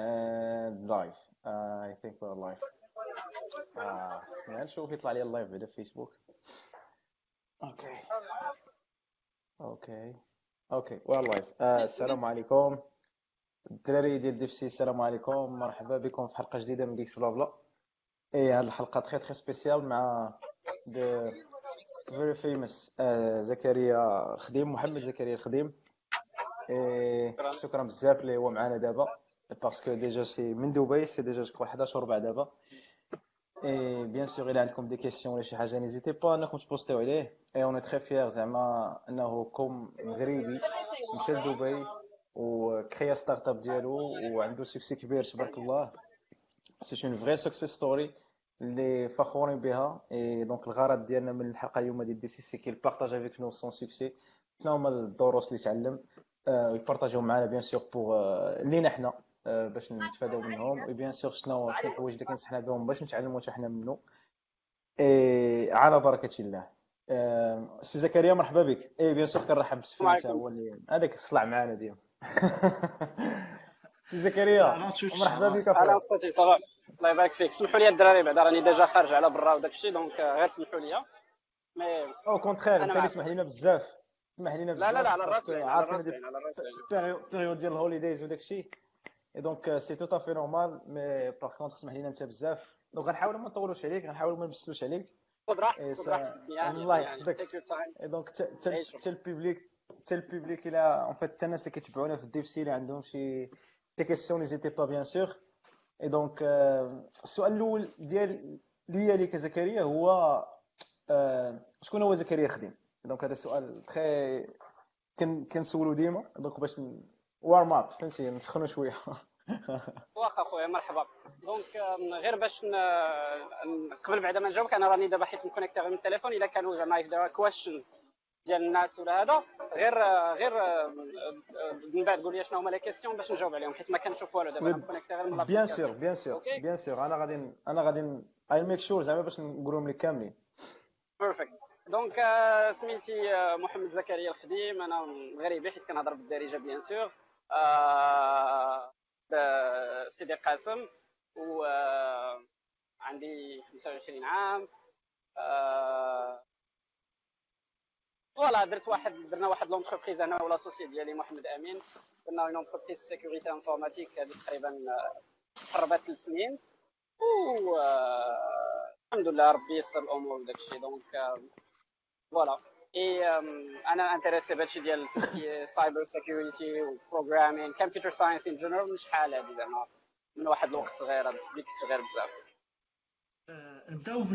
and live. Uh, I think we're live. آه نشوف يطلع لي ال live بعدا في فيسبوك okay okay okay we're live. آه السلام عليكم الدراري ديال DevC السلام عليكم مرحبا بكم في حلقه جديده من DevC بلا بلا et هاد الحلقة très très spéciale مع the very famous آه زكريا خديم محمد زكريا الخديم شكرا بزاف اللي هو معنا دابا parce que déjà c'est من دبي c'est déjà جو 11 وربع دابا et bien sûr إلى عندكم des questions ولا شي حاجة n'hésitez pas انكم تpostيو عليه et on est très fiers زعما انه comme مغربي مشى لدبي وكريا startup ديالو وعنده succès كبير تبارك الله c'est une vraie success story اللي فخورين بها et donc الغرض ديالنا من الحلقة اليوم ديال دي c'est qu'il partage avec nous son succès شنو هما الدروس اللي تعلم ويpartageيو معنا bien sûr pour لينا حنا باش نتفاداو منهم. oui bien sûr شنو شنو الحوايج اللي كنصحنا بهم باش نتعلموا حتى حنا منه اي على بركة الله. سي زكريا مرحبا بك. et bien sûr كنرحب بسفين انت هو اللي هذاك الصلع معنا ديما سي زكريا مرحبا بك أهلا خوتي ça va. الله يبارك فيك. سمحوا لي الدراري بعدا راني déjà خارج على برا وداك الشيء donc غير سمحوا لي. mais au contraire انت اللي سمح لينا بزاف. سمح لينا لا لا لا على راسي على راسي période ديال ال holidays وداك الشيء. et donc c'est tout à fait normal mais par contre سمح لينا انت بزاف donc غنحاولوا ما نطولوش عليك غنحاولوا ما نبسلوش عليك خذ راحتك خذ راحتك يعني الله يحفظك donc حتى ال public حتى ال public إلى en fait حتى الناس اللي كيتبعونا في ال DevC اللي عندهم شي des questions n'hésitez pas bien sûr et donc السؤال الأول ديال ليا ليك زكريا هو شكون هو زكريا خديم donc هذا السؤال très كنسولو ديما donc باش warm up فهمتي نسخنوا شوية واخا خويا مرحبا. donc غير باش قبل بعد ما نجاوبك أنا راني دابا حيت مconnectي غير من التليفون إلا كانوا زعما if questions ديال الناس ولا هذا. غير غير من بعد قول لي شنو هما les questions باش نجاوب عليهم حيت ما كنشوف والو دابا مconnectي غير من bien sûr bien sûr bien sûr أنا غادي أنا غادي et make sure زعما باش نقولهم لك كاملين. perfect donc سميتي محمد زكريا الخديم. أنا مغربي حيت كنهضر بالدارجة bien sûr سيدي قاسم و عندي 25 عام voilà درت واحد درنا واحد l'entreprise أنا ولا associé ديالي محمد أمين. درنا une entreprise sécurité informatique هذه تقريبا قربت ثلاث سنين. و الحمد لله ربي يسر الأمور وداك الشيء donc voilà. et أنا intéressé بهادشي ديال cyber security و programming computer science in general من شحال هادي زعما من واحد الوقت صغير بيك صغير بزاف. نبداو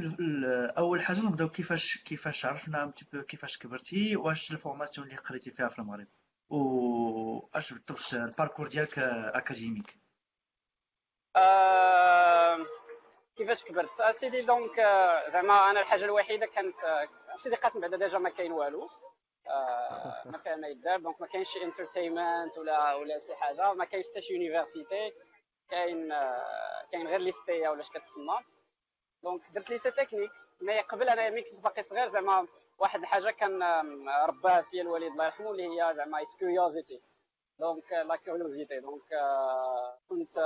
اول حاجة نبداو كيفاش كيفاش عرفنا كيفاش كبرتي واش ال formation اللي قريتي فيها في المغرب؟ و أش بالضبط ال parcours ديالك académique؟ أه... كيفاش كبرت؟ اسيدي donc زعما أنا الحاجة الوحيدة كانت سيدي قاسم بعدا déjà ما كاين والو. أه... ما فيها ما يدار donc ما كاينش entertainment ولا ولا شي حاجة ما كاينش حتى شي université كاين كاين غير l'EST يا ولا اش كتسمى. donc درت lycée technique mais قبل أنا ملي كنت باقي صغير زعما واحد الحاجة كان رباها فيا الوالد الله يرحمه اللي هي زعما curiosité donc la curiosité donc كنت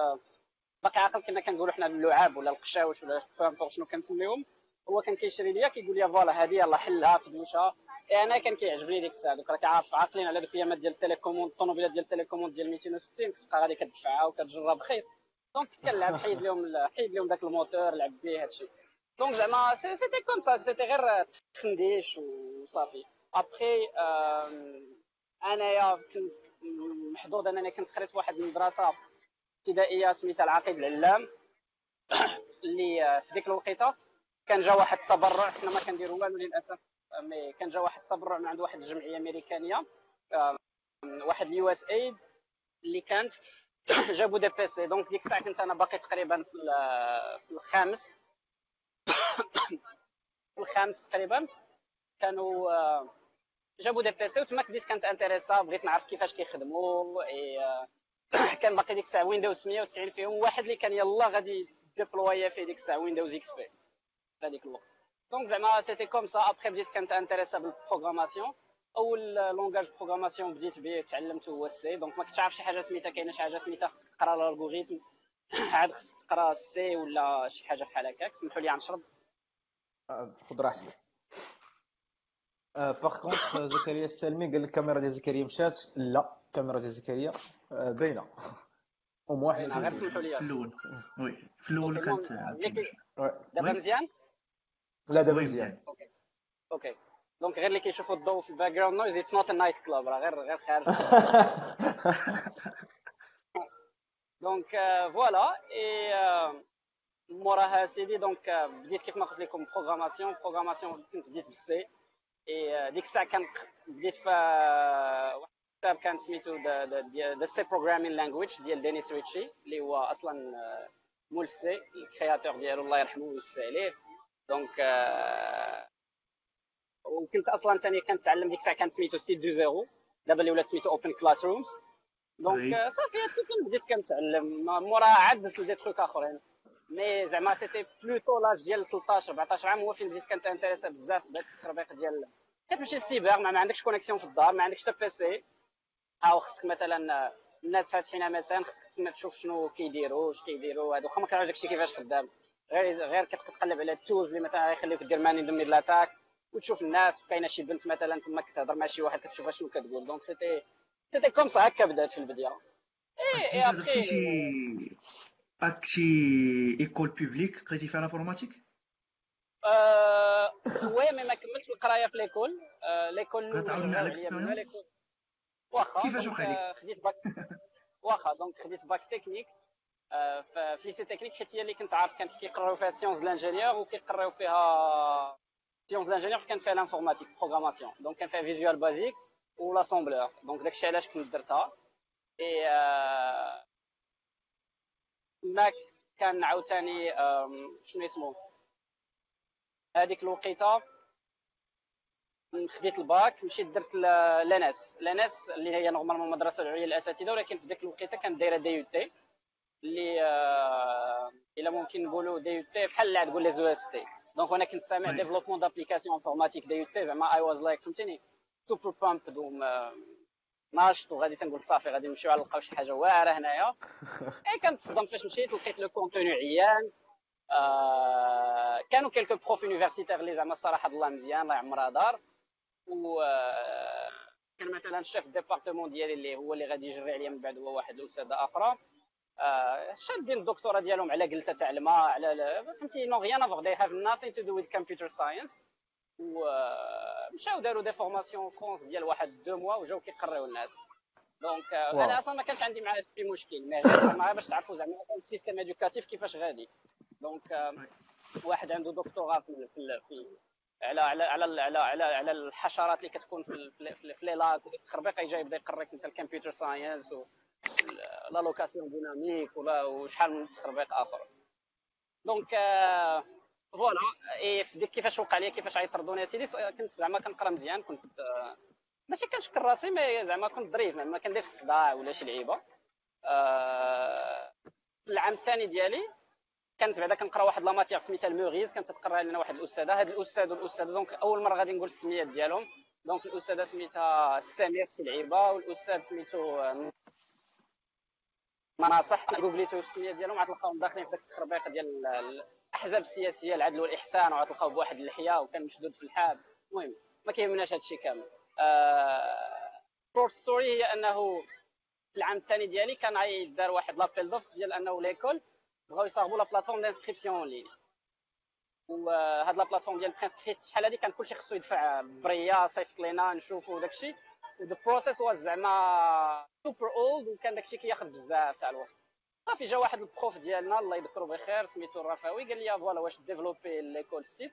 باقي عاقل كنا كنقولوا حنا اللعاب ولا القشاوش ولا bon شنو كنسميهم؟ هو كان كيشري ليا كيقول لي voilà هذه يلاه حلها في دوشها اي أنا كان كيعجبني ديك الساعة donc راك عارف عاقلين على دوك الأيامات ديال ال télécommande الطوموبيلات ديال ال télécommande ديال 260 كتبقى غادي كتدفعها وكتجرب خيط donc كنلعب حيد لهم حيد لهم داك الموتور لعب به هادشي donc زعما c'était comme ça c'était غير تخنديش وصافي. ابخي أنايا كنت محظوظ أنني كنت قريت في واحد المدرسة ابتدائية سميتها العقيد العلام. اللي في ديك الوقيتة كان جا واحد التبرع حنا ما كنديروا والو للأسف mais كان جا واحد التبرع من عند واحد الجمعية أمريكانية. واحد ال USAID اللي كانت جابوا des PC donc ديك الساعة كنت أنا باقي تقريبا في الخامس. في الخامس تقريبا كانوا جابوا des PC وتما بديت كانت intéressé بغيت نعرف كيفاش كيخدموا كان باقي ديك الساعة ويندوز 190 فيهم واحد اللي كان يلا غادي déployé فيه ديك الساعة ويندوز إكس بي في هذيك الوقت. donc زعما c'était comme ça après بديت كنت intéressé بال programmation أول langage programmation بديت به تعلمته هو ال C donc ما كنتش عارف شي حاجة سميتها كاينة شي حاجة سميتها خصك تقرأ ال algorithme عاد خصك تقرأ ال C ولا شي حاجة بحال هكاك سمحوا لي غنشرب خذ راحتك. par contre زكريا السلمي قال لك الكاميرا ديال زكريا مشات لا. الكاميرا ديال زكريا باينة. أو واحد غير سمحوا لي في الأول. oui. في الأول كانت دابا مزيان؟ لا دابا مزيان. OK. donc غير اللي كيشوفوا الضوء في ال background noise it's not a night club راه غير غير خارج. donc voilà et موراها سيدي donc بديت كيف ما قلت لكم programmation programmation كنت بديت بالسي اي ديك الساعة كان بديت في واحد الكتاب كان سميتو The C Programming Language ديال دينيس ريتشي اللي هو أصلا مول السي ال créateur ديالو الله يرحمه ويوسع عليه. donc وكنت أصلا ثاني كنتعلم ديك الساعة كانت سميتو Site du Zéro دابا اللي ولات سميتو OpenClassrooms donc صافي كيف بديت كنتعلم. موراها عاد درت des trucs آخرين. mais زعما c'était plutôt l'âge ديال 13 14 عام هو فين بديت كنت intéressé بزاف بهذا التخربيق ديال كتمشي للسيبر ما, ما عندكش connexion في الدار ما عندكش حتى PC أو خصك مثلا الناس فاتحين مثلا خصك تسمع تشوف شنو كيديروا واش كيديروا هادو. واخا ما كنعرفش داكشي كيفاش خدام. غير غير كتقلب على ال tools اللي مثلا يخليوك دير man in the middle attack وتشوف الناس. كاينة شي بنت مثلا تما كتهضر مع شي واحد كتشوفها شنو كتقول. donc c'était c'était comme ça هكا بدات في البدايه اي اي شي اك شي école publique قريتي فيها l'informatique أه oui mais ما كملتش القراية في l'école l'école على l'expérience واخا كيفاش وقع خديت باك واخا donc خديت bac technique في lycée technique حيت هي اللي كنت عارف كانت كيقراو فيها sciences l'ingénieur وكيقراو فيها sciences l'ingénieur كان فيها l'informatique programmation donc كان فيها Visual Basic و l'assembleur donc داكشي علاش كنت درتها. اي ماك كان عاوتاني شنو اسمه هذيك الوقيتة. خديت الباك مشيت درت l'ENS l'ENS اللي هي normalement المدرسة العليا للاساتذه ولكن في ذاك الوقيتة كانت دايرة DUT اللي آه إلا ممكن نقولوا DUT بحال اللي تقول les EST. donc أنا كنت سامع développement d'applications informatiques DUT زعما I was like فهمتيني؟ super pumped دوم ناشط وغادي تنقول صافي غادي نمشيو نلقاو شي حاجة واعرة هنايا. إي كنتصدم فاش مشيت لقيت le contenu عيان. آه كانوا quelques profs universitaires اللي زعما الصراحة الله مزيان الله يعمرها دار. كان مثلا ال chef département ديالي اللي هو اللي غادي يجري عليا من بعد هو واحد الأستاذة أخرى. آه شادين الدكتوراه ديالهم على جلسه تاع الماء على فهمتي n'ont rien à voir they have nothing to do with computer science ومشاو داروا des formations en France ديال واحد deux mois وجاو كيقريو الناس. donc أنا أصلا ما كانش عندي معاه في مشكل mais غير باش تعرفوا زعما ال système éducatif كيفاش غادي. donc واحد عنده دكتوراه في, في على على على على على, على الحشرات اللي كتكون في في, les lacs التخربيق يجي يبدا يقريك انت ال computer science l'allocation dynamique ولا وشحال من تخربيق آخر. donc voilà et ديك كيفاش وقع لي كيفاش عيطردوني سيدي كنت زعما كنقرا مزيان كنت ماشي كنشكر راسي mais زعما كنت ظريف ما كنديرش الصداع ولا شي لعيبة. آه العام الثاني ديالي كانت بعدا كنقرا واحد la matière سميتها la Merise كانت تقرا لنا واحد الأستاذة. هاد الأستاذ والاستاذه donc أول مرة غادي نقول السميات ديالهم. donc الأستاذة سميتها ساميه السلعيبه والأستاذ سميتو مناصح. جوجليتو السميه ديالهم غتلقاهم داخلين في داك التخربيق ديال الأحزاب السياسية العدل والإحسان وغتلقاو بواحد اللحية وكان مشدود في الحبس. المهم ما كيهمناش هادشي كامل. short story هي أنه في العام الثاني ديالي كان غيدار واحد l'appel d'offres ديال أنه l'école بغاو يصاوبوا la plateforme d'inscription en ligne وهاد la plateforme ديال préinscription شحال هادي كان كلشي خصو يدفع بريه صيفط لينا نشوفوا داكشي the process was زعما super old وكان داكشي كياخذ بزاف تاع الوقت صافي جا واحد ال prof ديالنا الله يذكرو بخير سميتو الرفاوي قال لي voilà واش développer l'école site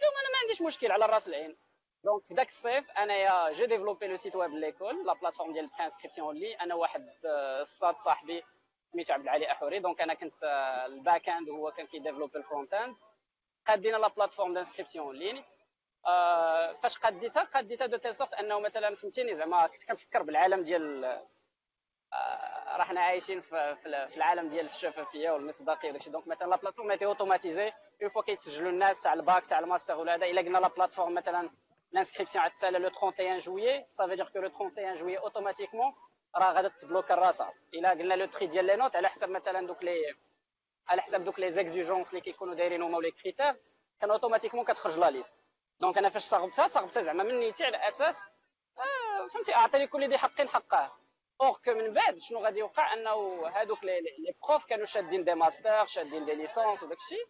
قلت أنا ما عنديش مشكل على راس العين donc في ذاك الصيف انايا j'ai développé le site web l'école la plateforme ديال ال préinscription لي أنا واحد الصاد صاحبي سميتو عبد العالي أحوري. donc أنا كنت ال back-end وهو كان كي développer ال front-end قادينا la plateforme d'inscription en ligne آه فاش قديتها؟ قديتها de telle sorte أنه مثلا فهمتيني زعما كنت كنفكر بالعالم ديال آه راحنا عايشين في, العالم ديال الشفافية والمصداقية وداكشي donc مثلا la plateforme était automatisée une fois كيتسجلوا الناس تاع الباك تاع الماستر ولا هذا إلا قلنا la plateforme مثلا l'inscription à le 31 juillet, ça veut dire que le 31 juillet, automatiquement, راه غادي تبلوكا راسها إلا قلنا le tri ديال les notes على حسب مثلا دوك les على حسب دوك les exigences اللي كيكونوا دايرين هما و les critères كان automatiquement كتخرج la liste donc أنا فاش صاغبتها صاغبتها زعما من نيتي على أساس آه فهمتي؟ اعطي لكل ذي حق حقه or que من بعد شنو غادي يوقع؟ أنه هادوك les profs كانوا شادين des masters شادين des licences وداك الشيء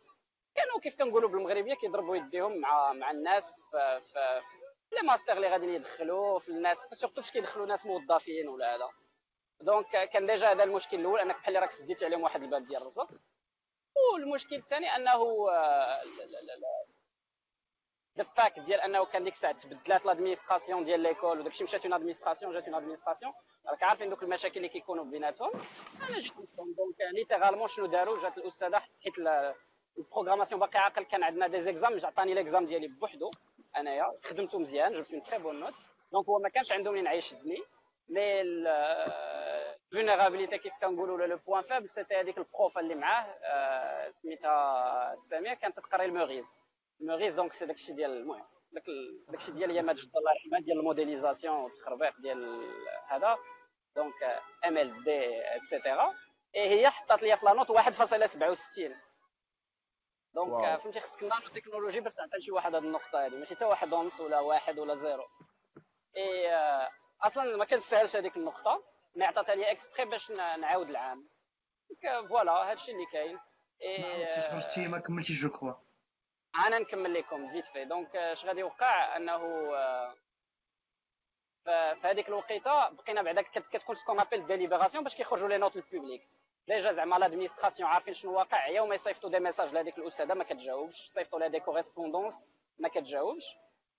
كانوا كيف كنقولوا بالمغربية كيضربوا يديهم مع مع الناس في les masters اللي غادي يدخلوا في الناس surtout فاش كيدخلوا ناس موظفين ولا هذا. donc كان déjà هذا المشكل الأول أنك بحال راك سديتي عليهم واحد الباب ديال الرزق. والمشكل الثاني أنه le fait que ديال أنه كان ديك الساعة تبدلات l'administration ديال l'école وداكشي مشات une administration جات une administration راك عارفين دوك المشاكل اللي كيكونوا بيناتهم. أنا جيت نسكن donc littéralement شنو داروا؟ جات الأستاذة حيت ال programmation باقي عاقل كان عندنا des exams عطاني l'exam ديالي بوحدو. أنايا خدمته مزيان جبت une très bonne note donc هو ما كانش عنده منين يعيشني mais ال vulnérabilité كيف كنقولوا ولا le point faible c'était هذيك ال prof اللي معاه سميتها ساميه كانت تقرا ال Merise ال Merise donc c'est داكشي ديال المهم. داك داكشي ديال يامات جد الله يرحمها ديال ال modélisation والتخربيق ديال هذا. donc MLD et cetera et هي حطات لي في la note 1.67 donc فهمتي خصك nanotechnologie باش تعطي شي واحد هذه النقطة هذه ماشي حتى واحد ونص ولا واحد ولا zéro. إي أصلا ما كتسهلش هذيك النقطة mais عطاتها لي exprès باش نعاود العام. voilà هادشي اللي كاين. إي خرجتي ما كملتيش je crois. أنا نكمل لكم vite fait. donc اش غادي يوقع؟ أنه في هذيك الوقيتة بقينا بعدا كتكون ce qu'on appelle délibération باش كيخرجوا les notes لل public déjà زعما l'administration عارفين شنو واقع. يوم يصيفطوا des messages لهذيك الاستاذه ما كتجاوبش صيفطوا لها des correspondances ما كتجاوبش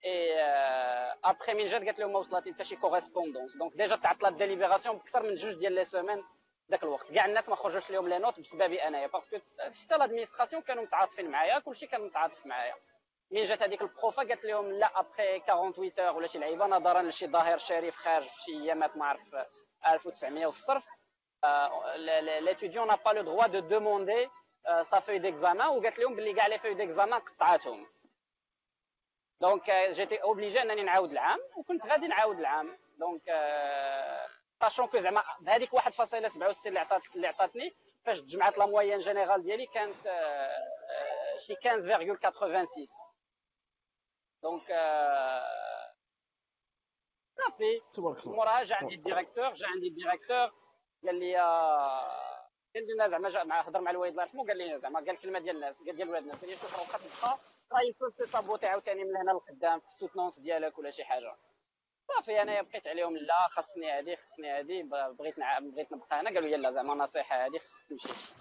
اي ابخي من جات قالت لهم ما وصلت حتى شي correspondance donc déjà تعطلات délibération بكثر من جوج ديال les semaines ذاك الوقت كاع الناس ما خرجوش لهم les notes بسببي انايا parce que حتى l'administration كانوا متعاطفين معايا كلشي كان متعاطف معايا مين جات هذيك البروفا قالت لهم لا après 48 heures ولا شي لعيبه نظرا لشي ظاهر شريف خارج في شي ايامات ما عرف 1900 والصرف l'étudiant n'a pas le droit de demander sa feuille d'examen وقالت لهم باللي كاع les feuilles d'examen قطعاتهم donc j'étais obligé انني نعاود العام وكنت غادي نعاود العام donc sachant que زعما بهذيك 1.67 اللي عطات اللي عطاتني فاش تجمعت la moyenne générale ديالي كانت شي 15.86 donc صافي موراها جا عندي ال directeur جا عندي ال directeur قال لي قال لنا زعما جا مع هضر مع الوالد الله يرحمه قال لي زعما قال كلمة ديال الناس قال ديال ولادنا قال لي شوف راه تبقى راه يمكن ت saboter عاوتاني من هنا لقدام في ال soutenance ديالك ولا شي حاجة. صافي أنا بقيت عليهم لا خاصني هذه خاصني هذه بغيت نع... بغيت نبقى هنا. قالوا يلا زعما نصيحة هذه خصك تمشي.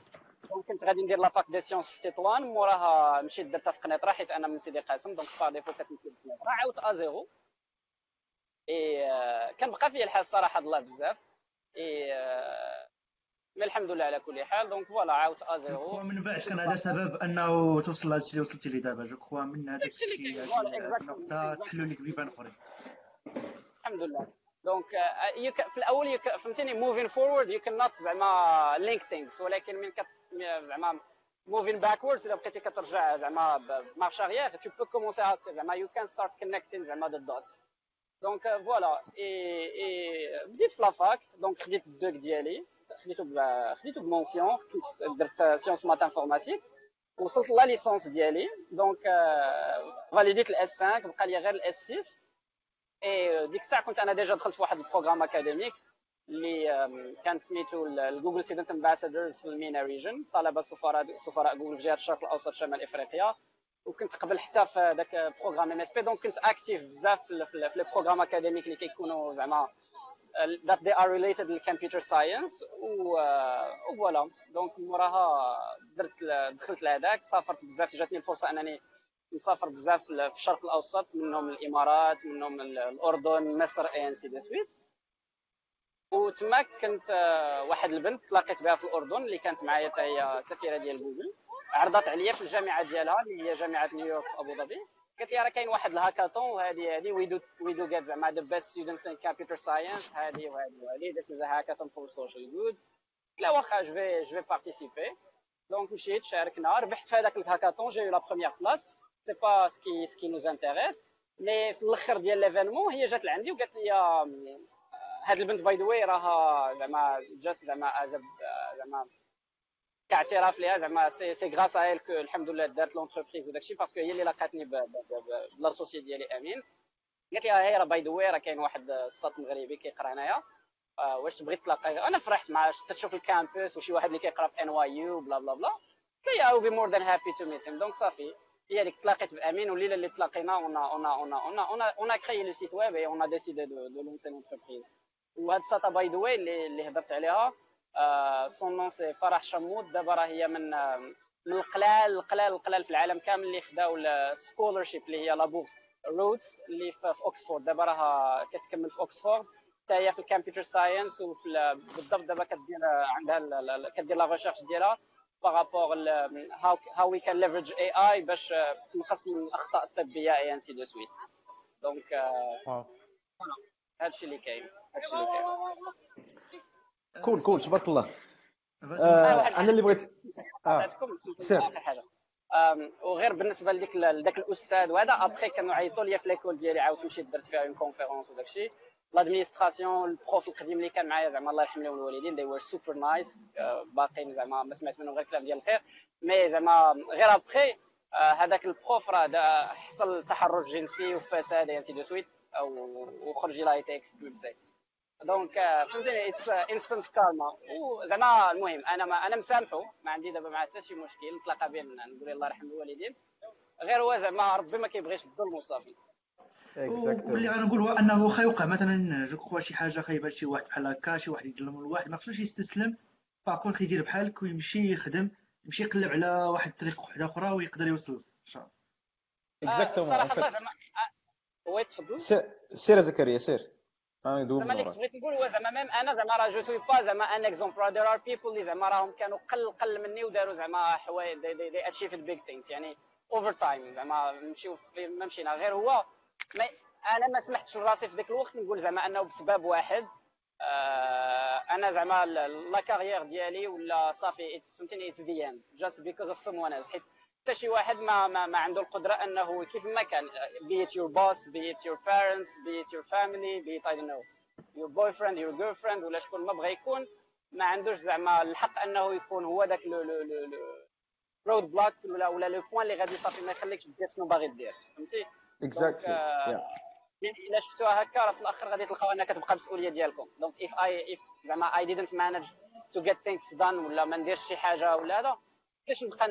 كنت غادي ندير la fac des sciences في تطوان موراها مشيت درتها في قنيطره حيت أنا من سيدي قاسم دونك par défaut كتمشي عاودت à zéro et كنبقى فيا الحال الصراحه الله بزاف. إي مي الحمد لله على كل حال. donc voilà عاودت à zéro. من بعد كان هذا سبب أنه توصل لهذا اللي وصلتي ليه دابا. je crois من هذاك الشيء النقطة تحلوا لك بيبان أخرين. الحمد لله. donc في الأول فهمتيني moving forward you can not زعما link things ولكن من زعما moving backwards إذا بقيتي كترجع زعما ب marche arrière tu peux commencer هكا زعما you can start connecting زعما the dots donc voilà et بديت في la fac donc خديت ال DEUG ديالي خديتو خديتو ب mention كنت درت sciences math informatique وصلت la licence ديالي donc فاليديت ال S 5 بقى لي غير ال S 6 et ديك الساعة كنت أنا déjà دخلت في واحد ال programme académique اللي كان سميتو ال Google Student Ambassadors في ال MENA region طلبه سفراء سفراء جوجل في جهات الشرق الاوسط شمال افريقيا وكنت قبل حتى في ذاك programme MSP donc كنت actif بزاف في les programmes académiques اللي كيكونوا زعما that they are related لل computer science و voilà donc موراها درت دخلت لهذاك سافرت بزاف جاتني الفرصة أنني نسافر بزاف في الشرق الأوسط منهم الإمارات منهم الأردن مصر et ainsi de suite وتما كنت واحد البنت تلاقيت بها في الأردن اللي كانت معايا حتى هي سفيرة ديال جوجل عرضت عليا في الجامعة ديالها اللي هي جامعة نيويورك أبو ظبي. قالت لي راه كاين واحد الهاكاثون وهذه هذه we do we do get زعما the best students in computer science هذه وهذه وهذه this is hackathon for social good لا واخا je vais je vais participer donc مشيت شاركنا. ربحت في هذاك ال hackathon j'ai la première place c'est pas ce qui ce qui nous intéresse mais في الآخر ديال l'événement هي جات لعندي وقالت لي هاد البنت by the way راها زعما جات زعما زعما كاعتراف ليها زعما c'est c'est grâce à que الحمد لله دارت l'entreprise وداكشي parce que هي اللي لقاتني ب l'associé ديالي آمين. قالت لي هي راه by the way راه كاين واحد الساط مغربي كيقرا هنايا. آه، واش تبغي تلاقي؟ أنا فرحت مع تشوف ال campus وشي واحد اللي كيقرا في NYU bla bla bla. قال لي I'd be more than happy to meet him donc صافي هي اللي تلاقيت بآمين والليلة اللي تلاقينا on on on on on on créé le site web on décidé de lancer l'entreprise وهاد الساطا by the way اللي هضرت عليها son nom c'est فرح شمود. دابا راه هي من من القلال القلال القلال في العالم كامل اللي خداو ال scholarship اللي هي la bourse Rhodes اللي في اوكسفورد دابا راها كتكمل في اوكسفورد حتى هي في ال computer science وفي بالضبط دابا كدير عندها كدير la recherche ديالها par rapport how we can leverage AI باش نقص من الأخطاء الطبية et ainsi de suite donc هادشي اللي كاين. هادشي اللي كاين. cool cool تبارك الله آه، أنا اللي بغيت آه. سير. اخر حاجة. وغير بالنسبة لديك لذاك الأستاذ وهذا ابخي كانوا عيطوا لي في l'école ديالي عاودت مشيت درت فيها une conférence وداك الشيء. l'administration ال prof القديم اللي كان معايا زعما الله يرحم لهم الوالدين they were super nice باقيين زعما ما سمعت منهم غير كلام ديال الخير. مي زعما غير après هذاك ال prof راه حصل تحرش جنسي وفساد ainsi de suite وخرج il a été expulsé donc فهمتني it's instant karma وزعما المهم أنا ما أنا مسامحه ما عندي دابا معاه حتى شي مشكل نتلاقى بين نقول الله يرحم الوالدين. غير هو زعما ربي ما كيبغيش الظلم وصافي واللي غنقول هو أنه واخا يوقع مثلا je crois شي حاجة خايبه لشي واحد بحال هكا شي واحد يظلم الواحد ما خصوش يستسلم. par contre يدير بحالك ويمشي يخدم يمشي يقلب على واحد الطريق واحدة أخرى ويقدر يوصل. إن شاء الله. exactement صراحة زعما oui تفضل. سير زكريا سير. زعما اللي بغيت نقول هو زعما même أنا زعما راه je suis pas زعما un exemple there are people اللي زعما راهم كانوا قل قل مني وداروا زعما حوايج they did achieve big things يعني over time زعما نمشيو ما مشينا. غير هو ما أنا ما سمحتش لراسي في ذاك الوقت نقول زعما أنه بسبب واحد آه أنا زعما la carrière ديالي ولا صافي فهمتيني it's the end just because of someone حيت حتى شي واحد ما, ما, ما عنده القدرة أنه كيف ما كان be it your boss be it your parents be it your family be it I don't know your boyfriend your girlfriend ولا شكون ما بغى يكون ما عندوش زعما الحق أنه يكون هو ذاك le le le road block ولا ولا le point اللي غادي صافي ما يخليكش دير شنو باغي دير فهمتي؟ exactly الا شفتوها هكا راه في الآخر غادي تلقاو انها كتبقى مسؤولية ديالكم. donc if I if زعما I didn't manage to get things done ولا ما نديرش شي حاجة ولا هذا كيفاش نبقى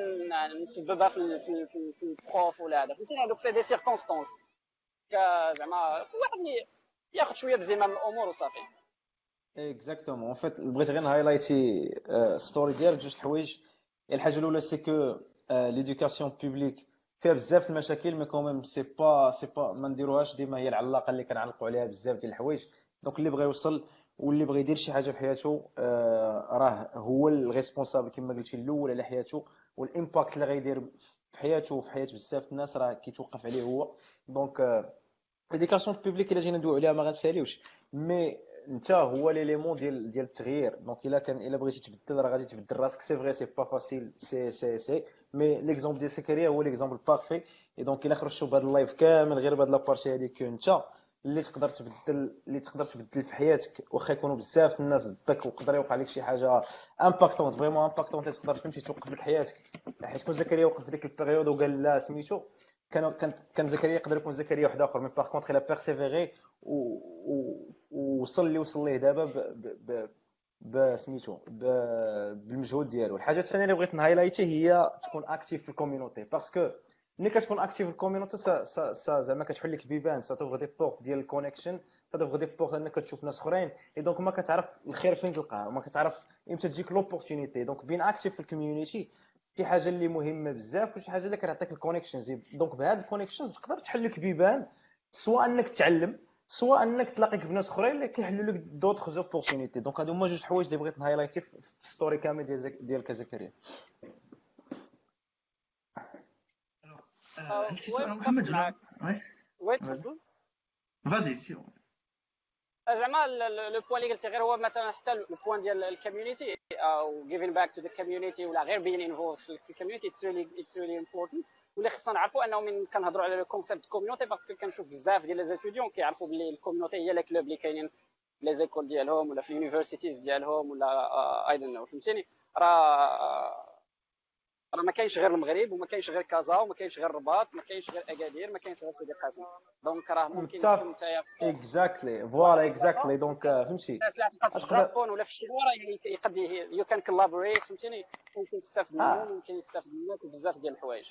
نسببها في في في, في ال prof ولا هذا؟ فهمتيني؟ هذوك c'est des circonstances زعما واحد ياخذ شوية بزمام الأمور وصافي. exactement حيت بغيت غير ن highlight ي story ديالك جوج حوايج. الحاجة الأولى c'est que l'éducation publique فيها بزاف المشاكل mais quand même c'est pas c'est pas ما نديروهاش ديما هي العلاقة اللي كنعلقوا عليها بزاف ديال الحوايج. donc اللي بغى يوصل واللي بغى يدير شي حاجة في حياته آه راه هو ال responsable كما قلتي الأول على حياته وال impact اللي غيدير في حياته وفي حياة بزاف الناس راه كيتوقف عليه هو. donc l'éducation publique الا جينا ندويو عليها ما غنساليوش. mais انت هو l'élément ديال ديال التغيير. donc إلا كان إلا بغيتي تبدل راه غادي تبدل راسك. c'est vrai c'est pas facile c'est c'est c'est mais l'exemple ديال زكريا هو l'exemple parfait et donc إلا خرجتو بهذا ال live كامل غير بهاد la partie هذيك انت اللي تقدر تبدل اللي تقدر تبدل في حياتك. واخا يكونوا بزاف الناس ضدك ويقدر يوقع لك شي حاجة impactante vraiment impactante تقدر فهمتي توقف لك حياتك. حيت كون زكريا وقف في ديك ال période وقال لا سميتو كان كان كان زكريا يقدر يكون زكريا واحد آخر. mais par contre il a persévéré ووصل اللي وصل ليه دابا بسميتو بالمجهود ديالو. الحاجة الثانية اللي بغيت ن highlight ي هي تكون active في ال community parce que ملي كتكون active ال community زعما كتحل لك بيبان ça t'ouvre des portes ديال ال connection t'ouvre des portes انك تشوف ناس اخرين et donc ما كتعرف الخير فين تلقاه ما كتعرف إمتى تجيك l'opportunité donc being active في ال community شي حاجة اللي مهمه بزاف وشي حاجة اللي كتعطيك ال connections donc بهاد ال connections تقدر تحل لك بيبان سواء انك تعلم سواء انك تلاقيك بناس اخرين اللي كيحلوا لك d'autres opportunités donc هادو هما جوج حوايج اللي بغيت ن highlight ي في story كامل ديال ديال زكريا عندك شي سؤال محمد ولا oui تفضل. vas-y سي زعما le point اللي قلتي غير هو مثلا حتى ال point ديال ال community أو giving back to the community ولا غير being involved في ال community it's really it's really important واللي خصنا نعرفوا أنه من كنهضروا على le concept community parce que كنشوف بزاف ديال les étudiants كيعرفوا بلي ال community هي les clubs اللي كاينين في les écoles ديالهم ولا في ال universities ديالهم ولا I don't know فهمتيني؟ راه راه ما كاينش غير المغرب وما كاينش غير كازا وما كاينش غير الرباط ما كاينش غير أكادير ما كاينش غير سيدي قاسم. donc راه ممكن تكون نتايا exactly voilà exactly donc فهمتي. الناس اللي تلقى في الجابون ولا في الشينوا راه يقد you can collaborate فهمتيني؟ ممكن تستافد آه. منهم ممكن يستافد منك بزاف ديال الحوايج.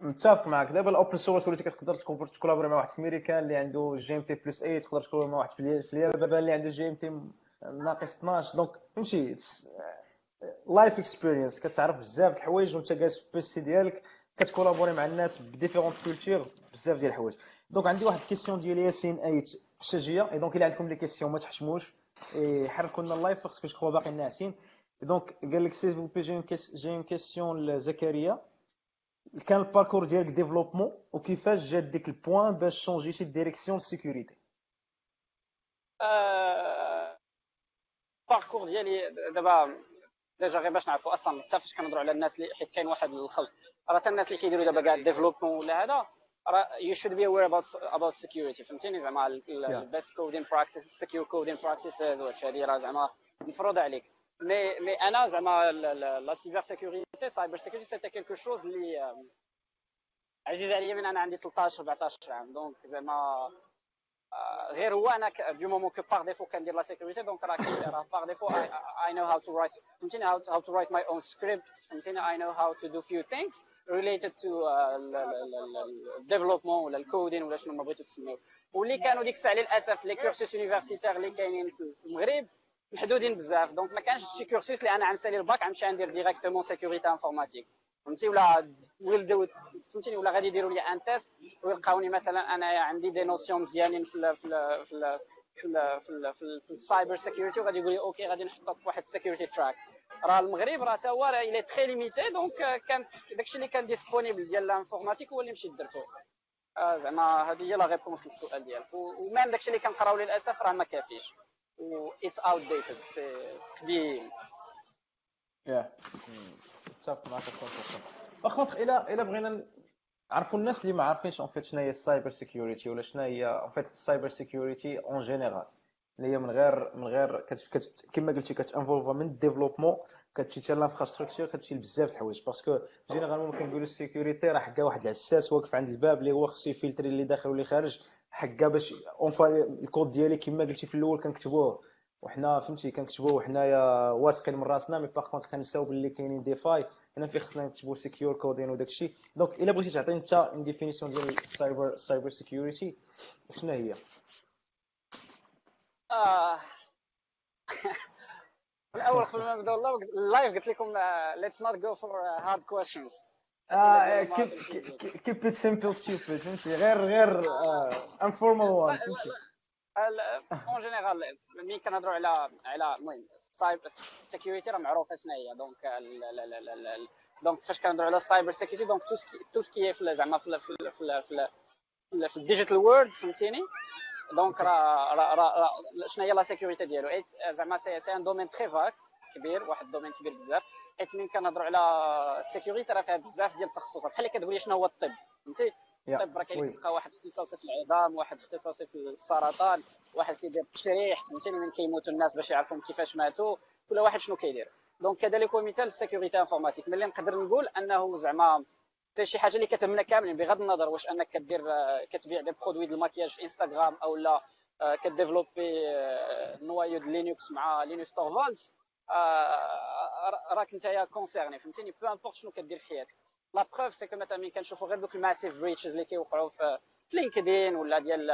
متفق معك دابا ال open source وليتي كتقدر ت collaborer مع واحد في امريكان اللي عنده GMT plus 8 تقدر ت collaborer مع واحد في اليابان اللي عنده GMT ناقص 12 donc فهمتي؟ life experience كتعرف بزاف د الحوايج وانت جالس في ال PC ديالك كت collaborer مع الناس ب différentes cultures بزاف ديال الحوايج. donc عندي واحد ال question ديال ياسين آيت الشجيه et donc الا عندكم les questions ما تحشموش. حركوا لنا ال live parce que جو باقي ناعسين donc قال لك سي بي j'ai une question لزكريا كان ال parcours ديالك développement؟ وكيفاش جات ديك ال point باش changé تي direction sécurité ال parcours ديالي دابا déjà غير باش نعرفوا أصلا حتى فاش كنهضروا على الناس اللي حيت كاين واحد الخلط راه حتى الناس اللي كيديروا دابا كاع développement ولا هذا راه you should be aware about about security فهمتيني؟ زعما ال best coding practice secure coding practices وهادشي هادي راه زعما مفروض عليك. مي مي أنا زعما la cybersécurité cyber security c'était quelque chose اللي عزيز عليا من أنا عندي 13 14 عام. donc زعما غير هو أنا du moment que par défaut كندير la sécurité donc راه راه par défaut I know how to write فهمتيني؟ how to write my own script فهمتيني؟ I know how to do few things related to ال développement ولا ال coding ولا شنو ما بغيتو تسميو. واللي كانوا ديك الساعة للاسف les cursus universitaires اللي كاينين في المغرب محدودين بزاف. donc ما كانش شي cursus اللي أنا غنسالي الباك غنمشي ندير directement sécurité informatique فهمتي؟ ولا ويلدو فهمتيني؟ ولا غادي يديروا لي un test ويلقاوني مثلا انايا عندي des notions مزيانين في ال في ال في ال في ال في, ال في, ال في ال cyber security وغادي يقول لي okay غادي نحطك في واحد ال sécurité تراك راه المغرب راه تا هو il est très limité donc كانت داكشي اللي كان disponible ديال ال informatique هو اللي مشيت درتو. زعما هذه هي لا ريبونس للسؤال ديالك. ومام داكشي اللي كنقراو للأسف راه ما كافيش. و اتس اوت ديتد قديم يا متفق معك 100% باغ الا الا بغينا نعرفوا الناس اللي ما عارفينش اون فيت شنو هي السايبر سيكيورتي ولا شنو هي اون فيت السايبر سيكيورتي اون جينيرال اللي هي من غير من غير كت... كما قلتي كتانفولفا من الديفلوبمون كتمشي حتى لانفراستركتور كتمشي لبزاف د الحوايج. باسكو جينيرالمون كنقولوا السيكوريتي راه حكا واحد العساس واقف عند الباب اللي هو خصو يفلتري اللي داخل واللي خارج حكا باش اون الكود ديالي كما قلتي في الأول كنكتبوه. وحنا فهمتي كنكتبوه وحنايا واثقين من راسنا مي باغ كونت كنساو باللي كاينين دي فاي هنا في خصنا نكتبوا سيكيور كودين وداك الشيء. دونك إلا بغيتي تعطيني انت ان ديفينيسيون ديال السايبر سايبر سيكيورتي شنو هي؟ آه. الأول قبل ما نبداو ال live قلت لكم let's not go for hard questions آه keep it simple stupid فهمتي؟ غير غير informal one فهمتي؟ en général ملي كنهضروا على على المهم ال cyber security راه معروفه شنو هي donc donc فاش كنهضروا على ال cyber security donc tout ce qui زعما في في في في في ال digital world فهمتيني؟ donc راه راه شنو هي la sécurité ديالو. زعما c'est c'est un domaine très vague كبير واحد ال domaine كبير بزاف. حيت ملي كنهضروا على ال sécurité راه فيها بزاف ديال التخصصات. بحال اللي كتقول لي شنو هو الطب فهمتي؟ الطب راه كاين كتلقى واحد اختصاصي في العظام واحد اختصاصي في السرطان واحد كيدير التشريح فهمتيني من كيموتوا الناس باش يعرفوا كيفاش ماتوا كل واحد شنو كيدير. donc كذلك هو مثال ال sécurité informatique. ملي نقدر نقول أنه زعما حتى شي حاجة اللي كتهمنا كاملين بغض النظر واش أنك كدير كتبيع des produits د الماكياج في انستغرام أو لا ك développer noyau د لينكس مع لينكس تورفالدز راك نتايا concerné فهمتيني؟ peu importe شنو كدير في حياتك. la preuve c'est que مثلا ملي كنشوفوا غير دوك ال massive breaches اللي كيوقعوا في لينكدين ولا ديال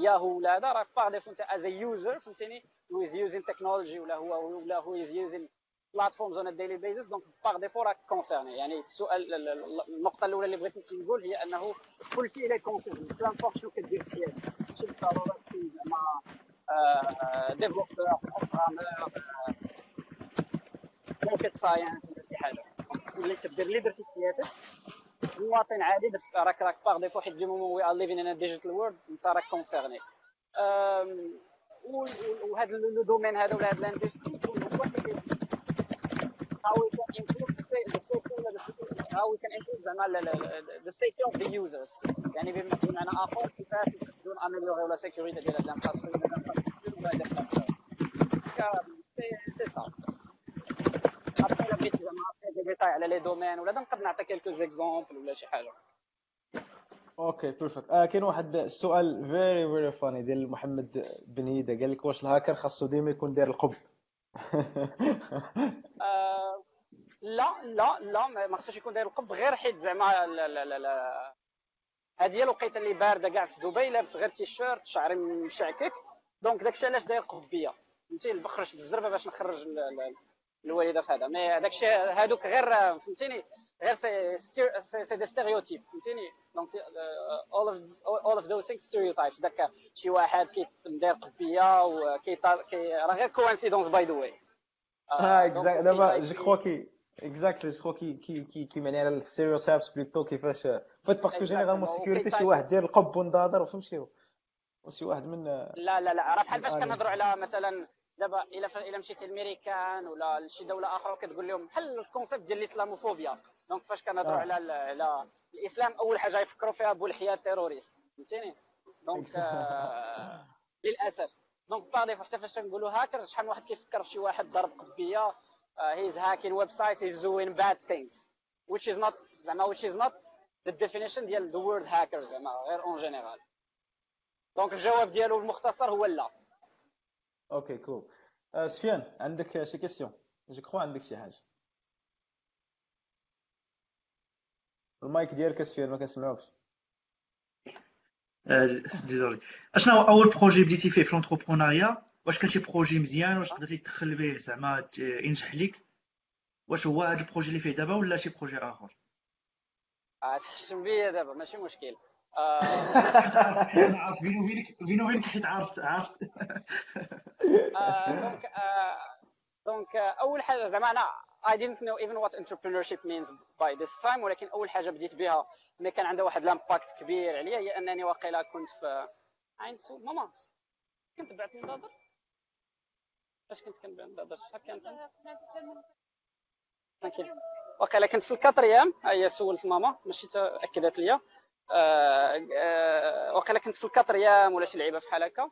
ياهو ولا هذا راك par défaut انت as user فهمتيني who is using technology ولا هو ولا who is using platforms on a daily basis donc par défaut راك concerné يعني السؤال النقطه الاولى اللي بغيت نقول هي انه كل شيء اللي concerné peu importe شنو كدير في حياتك ماشي بالضروره تكون زعما developer programmer rocket science ولا شي حاجة اللي كدير اللي درتي في حياتك مواطن عادي راك راك par défaut حيت du moment we are living in digital world انت راك concerné وهذا le domaine هذا ولا هذا ال industry هو how we can improve the safety ولا how we can improve زعما the safety of the users. يعني بمعنى آخر كيفاش نقدروا اميليوريو لا سيكوريتي ديال هاد الانفراستركتور ولا هاد سي سا ابخي الا بغيتي زعما دي ديتاي على لي دومين ولا نقدر نعطي كيلكو زيكزومبل ولا شي حاجة. أوكي بيرفكت آه كاين واحد السؤال فيري فيري فاني ديال محمد بن هيدا قال لك واش الهاكر خاصو ديما يكون داير القب آه، لا لا لا ما خصوش يكون داير القب غير حيت زعما هذه هي الوقيته اللي باردة كاع في دبي لابس غير تيشيرت شعري مشعكك. دونك داكشي علاش داير قبيه فهمتي؟ بخرج بالزربة باش نخرج الوالده في هذا. مي هذاك الشيء هذوك غير فهمتيني؟ غير سي سي دي ستيريوتيب فهمتيني؟ دونك اول اوف اول اوف ذوز ثينكس ستيريوتايبس داك شي واحد كيدير قبيه وكي راه غير كوانسيدونس باي ذا واي آه اكزاكت دابا جو كخوا كي اكزاكتلي جو كخوا كي كي كي كي معني على الستيريوتايبس بلوتو كيفاش فات باسكو جينيرالمون سيكوريتي شي واحد داير القب ونضاضر فهمتي وشي واحد من لا لا لا. راه بحال فاش كنهضروا على مثلا دابا إلا إلا مشيتي للميريكان ولا لشي دولة أخرى كتقول لهم بحال الكونسيبت ديال الإسلاموفوبيا. دونك فاش كنهضروا آه. على على الإسلام أول حاجة يفكروا فيها بولحيه تيروريست. فهمتيني؟ دونك آه للأسف. donc par défaut حتى فاش نقولوا هاكر شحال من واحد كيفكر في شي واحد داير قبية he's hacking website he's doing bad things which is not زعما which is not the definition ديال the word hacker زعما غير en général donc الجواب ديالو المختصر هو لا. okay cool سفيان عندك شي question je crois عندك شي حاجة المايك ديالك سفيان ما كنسمعوكش désolé اشنو اول projet بديتي فيه في l'entrepreneuriat واش كان شي projet مزيان واش قدرتي تدخل به زعما ينجح ليك واش هو هذا ال projet اللي فيه دابا ولا شي projet اخر تحشم بيا دابا ماشي مشكل عارف بيني وبينك بيني وبينك حيت عرفت عرفت. donc donc أول حاجة زعما أنا I didn't know even what entrepreneurship means by this time ولكن أول حاجة بديت بها ملي كان عندها واحد ال impact كبير عليا هي أنني واقيلا كنت في عين سو ماما كنت بعت نضادر؟ فاش كنت كنبيع نضادر؟ شحال كانت؟ واقيلا كنت في ال quatrième. هي سولت ماما ماشي اكدت ليا. آه، آه، وقيلا كنت في ال quatrième ولا شي لعيبة بحال هكا. آه،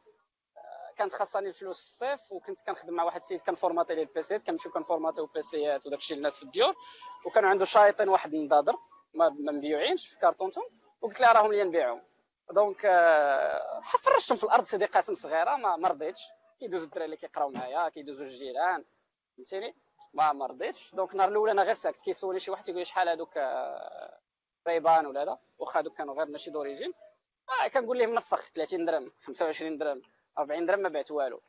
كانت خاصني الفلوس في الصيف وكنت كنخدم مع واحد السيد كنفورماتي ليه ال PC ات كنمشيو كنفورماتيو PC ات وداك الشيء للناس في الديور. وكانوا عنده شايطين واحد النضادر ما مبيوعينش في كارطونتهم. وقلت لها راهم لي نبيعهم donc فرشتهم في الأرض سيدي قاسم صغيرة ما, رضيتش. كيدوزو الدراري اللي كيقراو معايا كيدوزو الجيران فهمتيني؟ ما ما رضيتش. donc النهار الأول أنا غير ساكت كيسولني شي واحد تيقول لي شحال هذوك Ray-Ban ولا لا واخا هذوك كانوا غير ماشي d'origine. آه كنقول لهم نفخ 30 درهم 25 درهم 40 درهم ما بعت والو.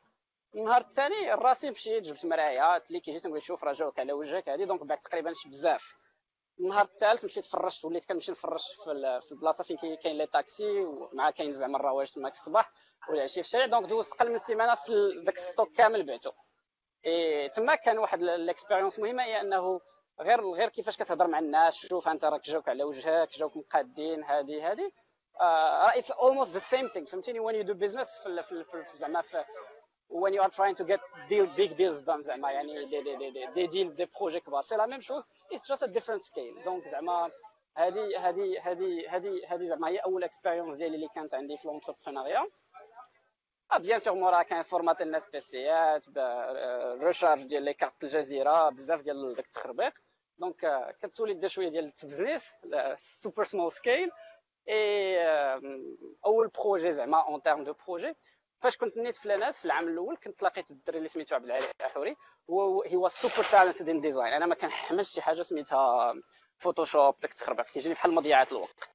النهار الثاني راسي مشيت جبت مرايه اللي كي جيت نقول شوف راه جاوك على وجهك هذه donc بعت تقريبا شي بزاف. النهار الثالث مشيت فرشت وليت كنمشي نفرش في, البلاصة فين كاين les taxis ومع كاين زعما الرواج تما الصباح والعشيه في الشارع. donc دوزت قل من سيمانة داك ال stock كامل بعته إي تما كان واحد ال expérience مهمة هي أنه غير غير كيفاش كتهضر مع الناس شوف انت راك جاوك على وجهك جاوك مقادين هذه هذه راه it's almost the same thing فهمتيني؟ when you do business في زعما في when you are trying to get deal big deals done زعما يعني دي دي دي دي ديل دي بروجي كبار. c'est la même chose it's just a different scale donc زعما هذه هذه هذه هذه هذه زعما هي أول expérience ديالي اللي كانت عندي في l'entrepreneuriat bien sûr موراها كاين format الناس PC ات recharge ديال les cartes الجزيرة بزاف ديال داك التخربيق donc كتولي دير شوية ديال التبزنيس super small scale et أول projet زعما en terme de projet فاش كنت نيت في l'ENSA في العام الأول كنت لقيت الدري اللي سميتو عبد العالي احوري هو هو super talented in design أنا ما كنحملش شي حاجة سميتها Photoshop داك التخربيق. كيجيني بحال مضيعه الوقت.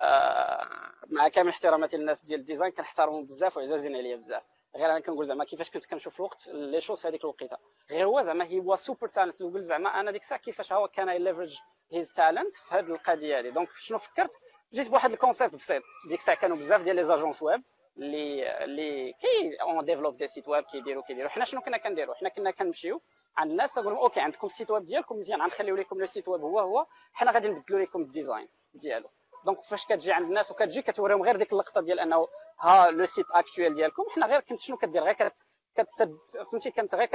آه مع كامل احتراماتي للناس ديال ال design كنحترمهم بزاف وعزازين عليا بزاف. غير أنا كنقول زعما كيفاش كنت كنشوف الوقت les choses في هذيك الوقيته. غير هو زعما هو super talented نقول زعما أنا ديك الساعة كيفاش هو كان ي leverage his talent في هذه القضية هذه donc شنو فكرت؟ جيت بواحد ال concept بسيط. ديك الساعة كانوا بزاف ديال les agences web اللي اللي كي on développe des sites web كيديروا كيديروا. حنا شنو كنا كنديروا؟ حنا كنا كنمشيو عند الناس نقول لهم OK عندكم ال site web ديالكم مزيان غنخليو لكم le site web هو هو. حنا غادي نبدلوا لكم ال design ديالو. donc فاش كتجي عند الناس وكتجي كتوريهم غير ديك اللقطة ديال أنه ها le site actuel ديالكم. حنا غير كنت شنو كدير؟ غير فهمتي كانت غير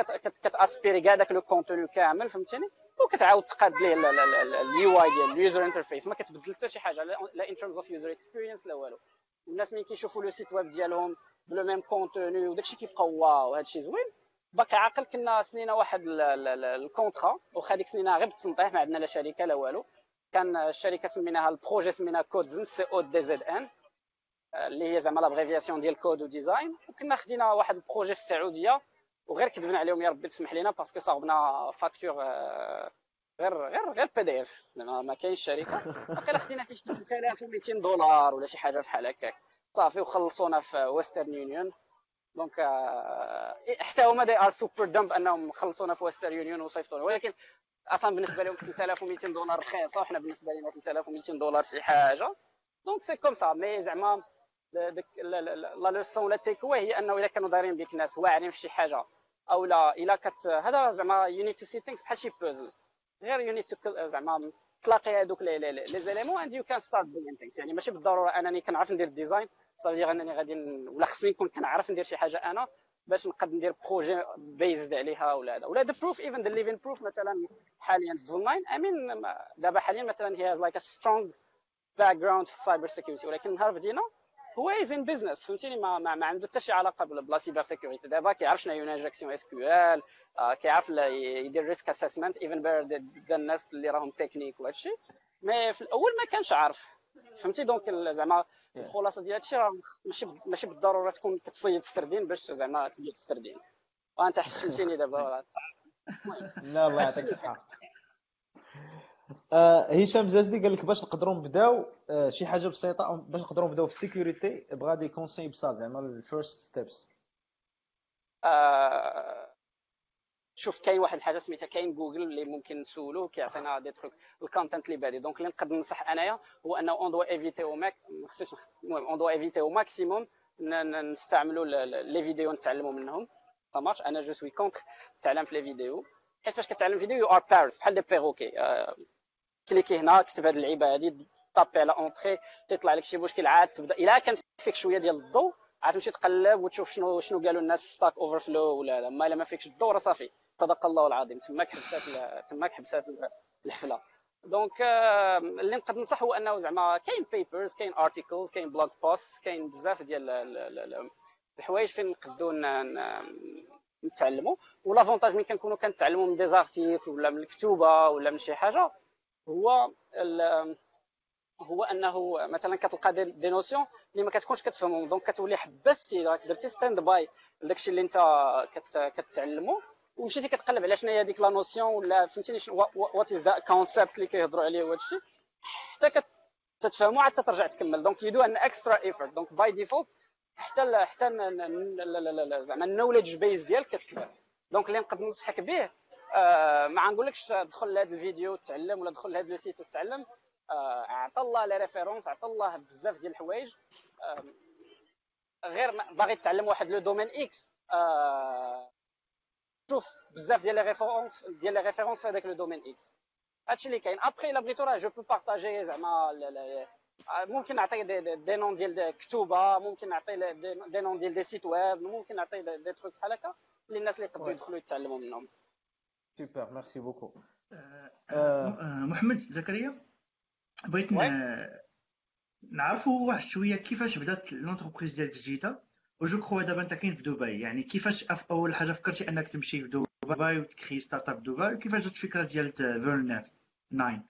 كتأسبيري كاع داك le contenu كامل فهمتيني؟ وكتعاود تقاد ليه ال UI ديال ال user interface ما كتبدل حتى شي حاجة لا in terms of user experience لا والو. الناس ملي كيشوفوا le site web ديالهم ب le même contenu وداكشي كيبقى wow هادشي زوين. باقي عاقل كنا سنينا واحد ال contrat واخا ديك سنينا غير بالتنطيح ما عندنا لا شركة لا والو. كان الشركة سميناها ال projet سميناها Codzn C O D Z N اللي هي زعما l'abréviation ديال code و design وكنا خدينا واحد ال projet في السعودية وغير كذبنا عليهم يا ربي تسمح لينا parce que صاوبنا facture غير غير غير PDF ما كاينش شركة. باقي خدينا فيه 3200 دولار ولا شي حاجة بحال هكاك. صافي وخلصونا في Western Union donc حتى هما they are super dumb أنهم خلصونا في Western Union وصيفطونا. ولكن أصلا بالنسبة لهم 3200 دولار رخيصة وحنا بالنسبة لنا 3200 دولار شي حاجة. donc c'est comme ça mais زعما la leçon la take هي أنه إذا كانوا دايرين بك ناس واعرين في شي حاجة أو لا إلا كت هذا زعما you need to see things بحال شي بوزل غير you need to زعما تلاقي هذوك les éléments and you can start doing things يعني ماشي بالضرورة أنني كنعرف ندير design صافي أنني غادي ولا خصني نكون كنعرف ندير شي حاجة أنا باش نقدر ندير projet based عليها ولا هذا. ولا the proof even the living proof مثلا حاليا في online I mean دابا حاليا مثلا he has like a strong background في ال cyber security ولكن نهار بدينا he was in business فهمتيني؟ ما, ما, ما عنده حتى شي علاقة ب la cyber sécurité دابا كيعرف شنو هي injection SQL كيعرف يدير risk assessment even pour الناس اللي راهم تكنيك وهذا الشيء mais في الأول ما كانش عارف. فهمتي؟ donc زعما الخلاصة ديال هادشي راه ماشي ماشي بالضرورة تكون كتصيد السردين باش زعما تبيع السردين وانت حشمتيني دابا. لا الله يعطيك الصحة. هشام جازدي قال لك باش نقدروا نبداو آه شي حاجة بسيطة باش نقدروا نبداو في ال security بغا des conseils بساط زعما ال first steps شوف كاين واحد الحاجة سميتها كاين جوجل اللي ممكن نسولوه كيعطينا des trucs ال content اللي بادي. donc اللي نقدر ننصح أنايا هو أنه on doit éviter au max خصيش المهم on doit éviter au maximum نستعملوا les vidéos نتعلموا منهم. مارش أنا je suis contre تعلم في les vidéos حيت فاش كتعلم vidéo you are بارز بحال des perroquets كليكي هنا كتب هذه اللعيبة هذه طابي على entrée تيطلع لك شي مشكل عاد تبدأ. إلا كان فيك شوية ديال الضوء عاد تمشي تقلب وتشوف شنو شنو قالوا الناس Stack Overflow ولا لا. ما إلا ما فيكش الضوء راه صافي. صدق الله العظيم. تماك حبسات تماك حبسات الحفلة. donc اللي نقدر ننصح هو أنه زعما كاين papers كاين articles كاين blog posts كاين بزاف ديال الحوايج فين نقدروا نتعلموا و l'avantage ملي كنكونوا كنتعلموا من des articles ولا من الكتوبة ولا من شي حاجة هو هو أنه مثلا كتلقى des notions اللي ما كتكونش كتفهمهم. donc كتولي حبستي درتي stand-by لداكشي اللي أنت كتعلمو. ومشيتي كتقلب على شنو هي هذيك la notion ولا فهمتيني what is the concept اللي كيهضروا عليه وهذا الشيء. حتى كتفهمو عاد ترجع تكمل. donc you do an extra effort donc by default حتى حتى زعما ال knowledge base ديالك كتكبر. donc اللي نقدر ننصحك به آه ما نقولكش دخل لهذا الفيديو وتعلم ولا دخل لهذا le site وتعلم. آه عطى الله les références عطى الله بزاف ديال الحوايج. آه غير باغي تعلم واحد le domaine X آه شوف بزاف ديال les références ديال les références في هذاك le domaine X هادشي اللي كاين. ابخي الا بغيتو راه je peux partager زعما ممكن نعطي دي, دي نون ديال كتوبة ممكن نعطي des noms ديال des sites web ممكن نعطي des trucs بحال هكا. للناس اللي يقدروا يدخلوا يتعلموا منهم. super merci beaucoup محمد زكريا بغيت نعرفوا واحد شوية كيفاش بدات l'entreprise ديالك جديده et je crois دابا انت كاين في دبي يعني كيفاش أول حاجة فكرتي أنك تمشي في دبي وتكري start-up في دبي؟ كيفاش جات الفكرة ديال فيرنات 9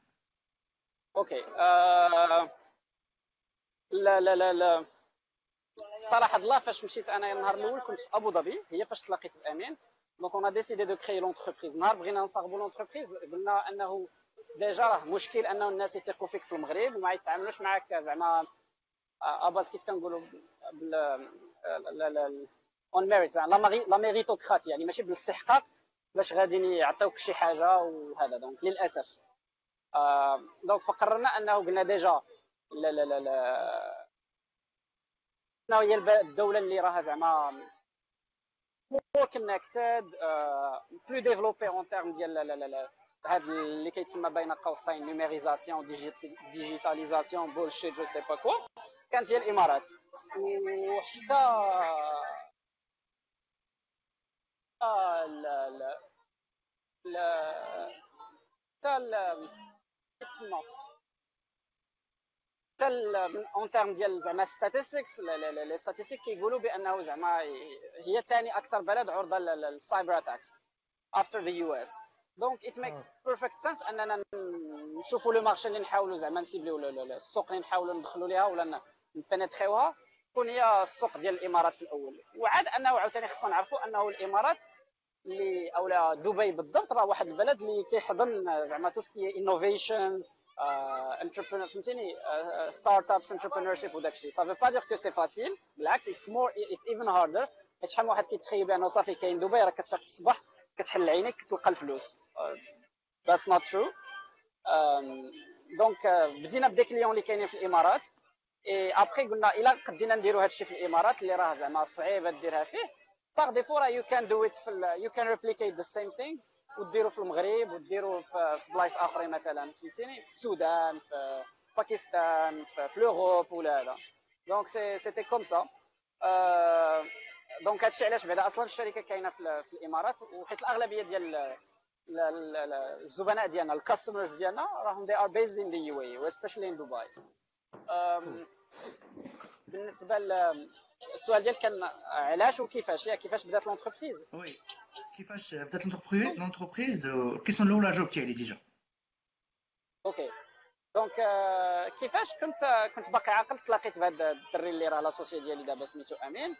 okay آه... لا لا لا لا. صراحة الله فاش مشيت أنا النهار الأول كنت في أبو ظبي هي فاش تلاقيت بامين donc on a décidé de créer l'entreprise نهار بغينا نصاغبوا l'entreprise قلنا انه déjà راه مشكل انه الناس يثيقوا فيك في المغرب وما يتعاملوش معك زعما à base كيف كنقولوا بال en mérite la méritocratie يعني ماشي بالاستحقاق باش غادي يعطيوك شي حاجة وهذا donc للاسف donc فقررنا انه قلنا déjà لا لا لا لا هي الدولة اللي راها زعما more connected plus développée en termes ديال لا لا لا هاد اللي كيتسمى بين قوسين numérisation digitalisation bullshit je sais pas quoi كانت هي الامارات وحتى آه لا لا لا حتى تسمى حتى en termes ديال زعما statistics les statistiques كيقولوا بأنه زعما هي ثاني أكثر بلد عرضة لل cyber attacks after the US donc it makes perfect sense أننا نشوفوا le marché اللي نحاولوا زعما نسيبليو السوق اللي نحاولوا ندخلوا ليها ولا نبنتريوها تكون هي السوق ديال الإمارات في الأول. وعاد أنه عاوتاني خصنا نعرفوا أنه الإمارات اللي اولا دبي بالضبط راه واحد البلد اللي كيحضن زعما tout ce qui innovation entrepreneur فهمتيني start-ups entrepreneurship وداك الشيء ça veut pas dire que c'est facile بالعكس it's more it's even harder حيت شحال من واحد كيتخيل بأنه صافي كاين دبي راه كتفيق الصباح كتحل عينيك تلقى الفلوس. that's not true donc بدينا ب des clients اللي كاينين في الإمارات. اي ابخي قلنا إلا قدينا نديروا هذا الشيء في الإمارات اللي راه زعما صعيبه ديرها فيه par défaut راه you can do it في you can replicate the same thing وديروا في المغرب وديروا في بلايص آخرين مثلا. فهمتيني؟ في السودان في باكستان في l'Europe ولا هذا. donc c'est c'était comme ça donc هادشي علاش بعدا أصلا الشركة كاينة في, في الإمارات وحيت الأغلبية ديال الزبناء ديالنا ال customers ديالنا راهم they are based in the UAE especially in Dubai. بالنسبة للسؤال ديالك كان علاش وكيفاش يا كيفاش بدات l'entreprise oui كيفاش بدات l'entreprise ال question الاولى جاوبتي عليه déjà okay donc كيفاش كنت كنت باقي عاقل؟ تلاقيت بهذا الدري اللي راه l'associé ديالي دابا سميتو أمين.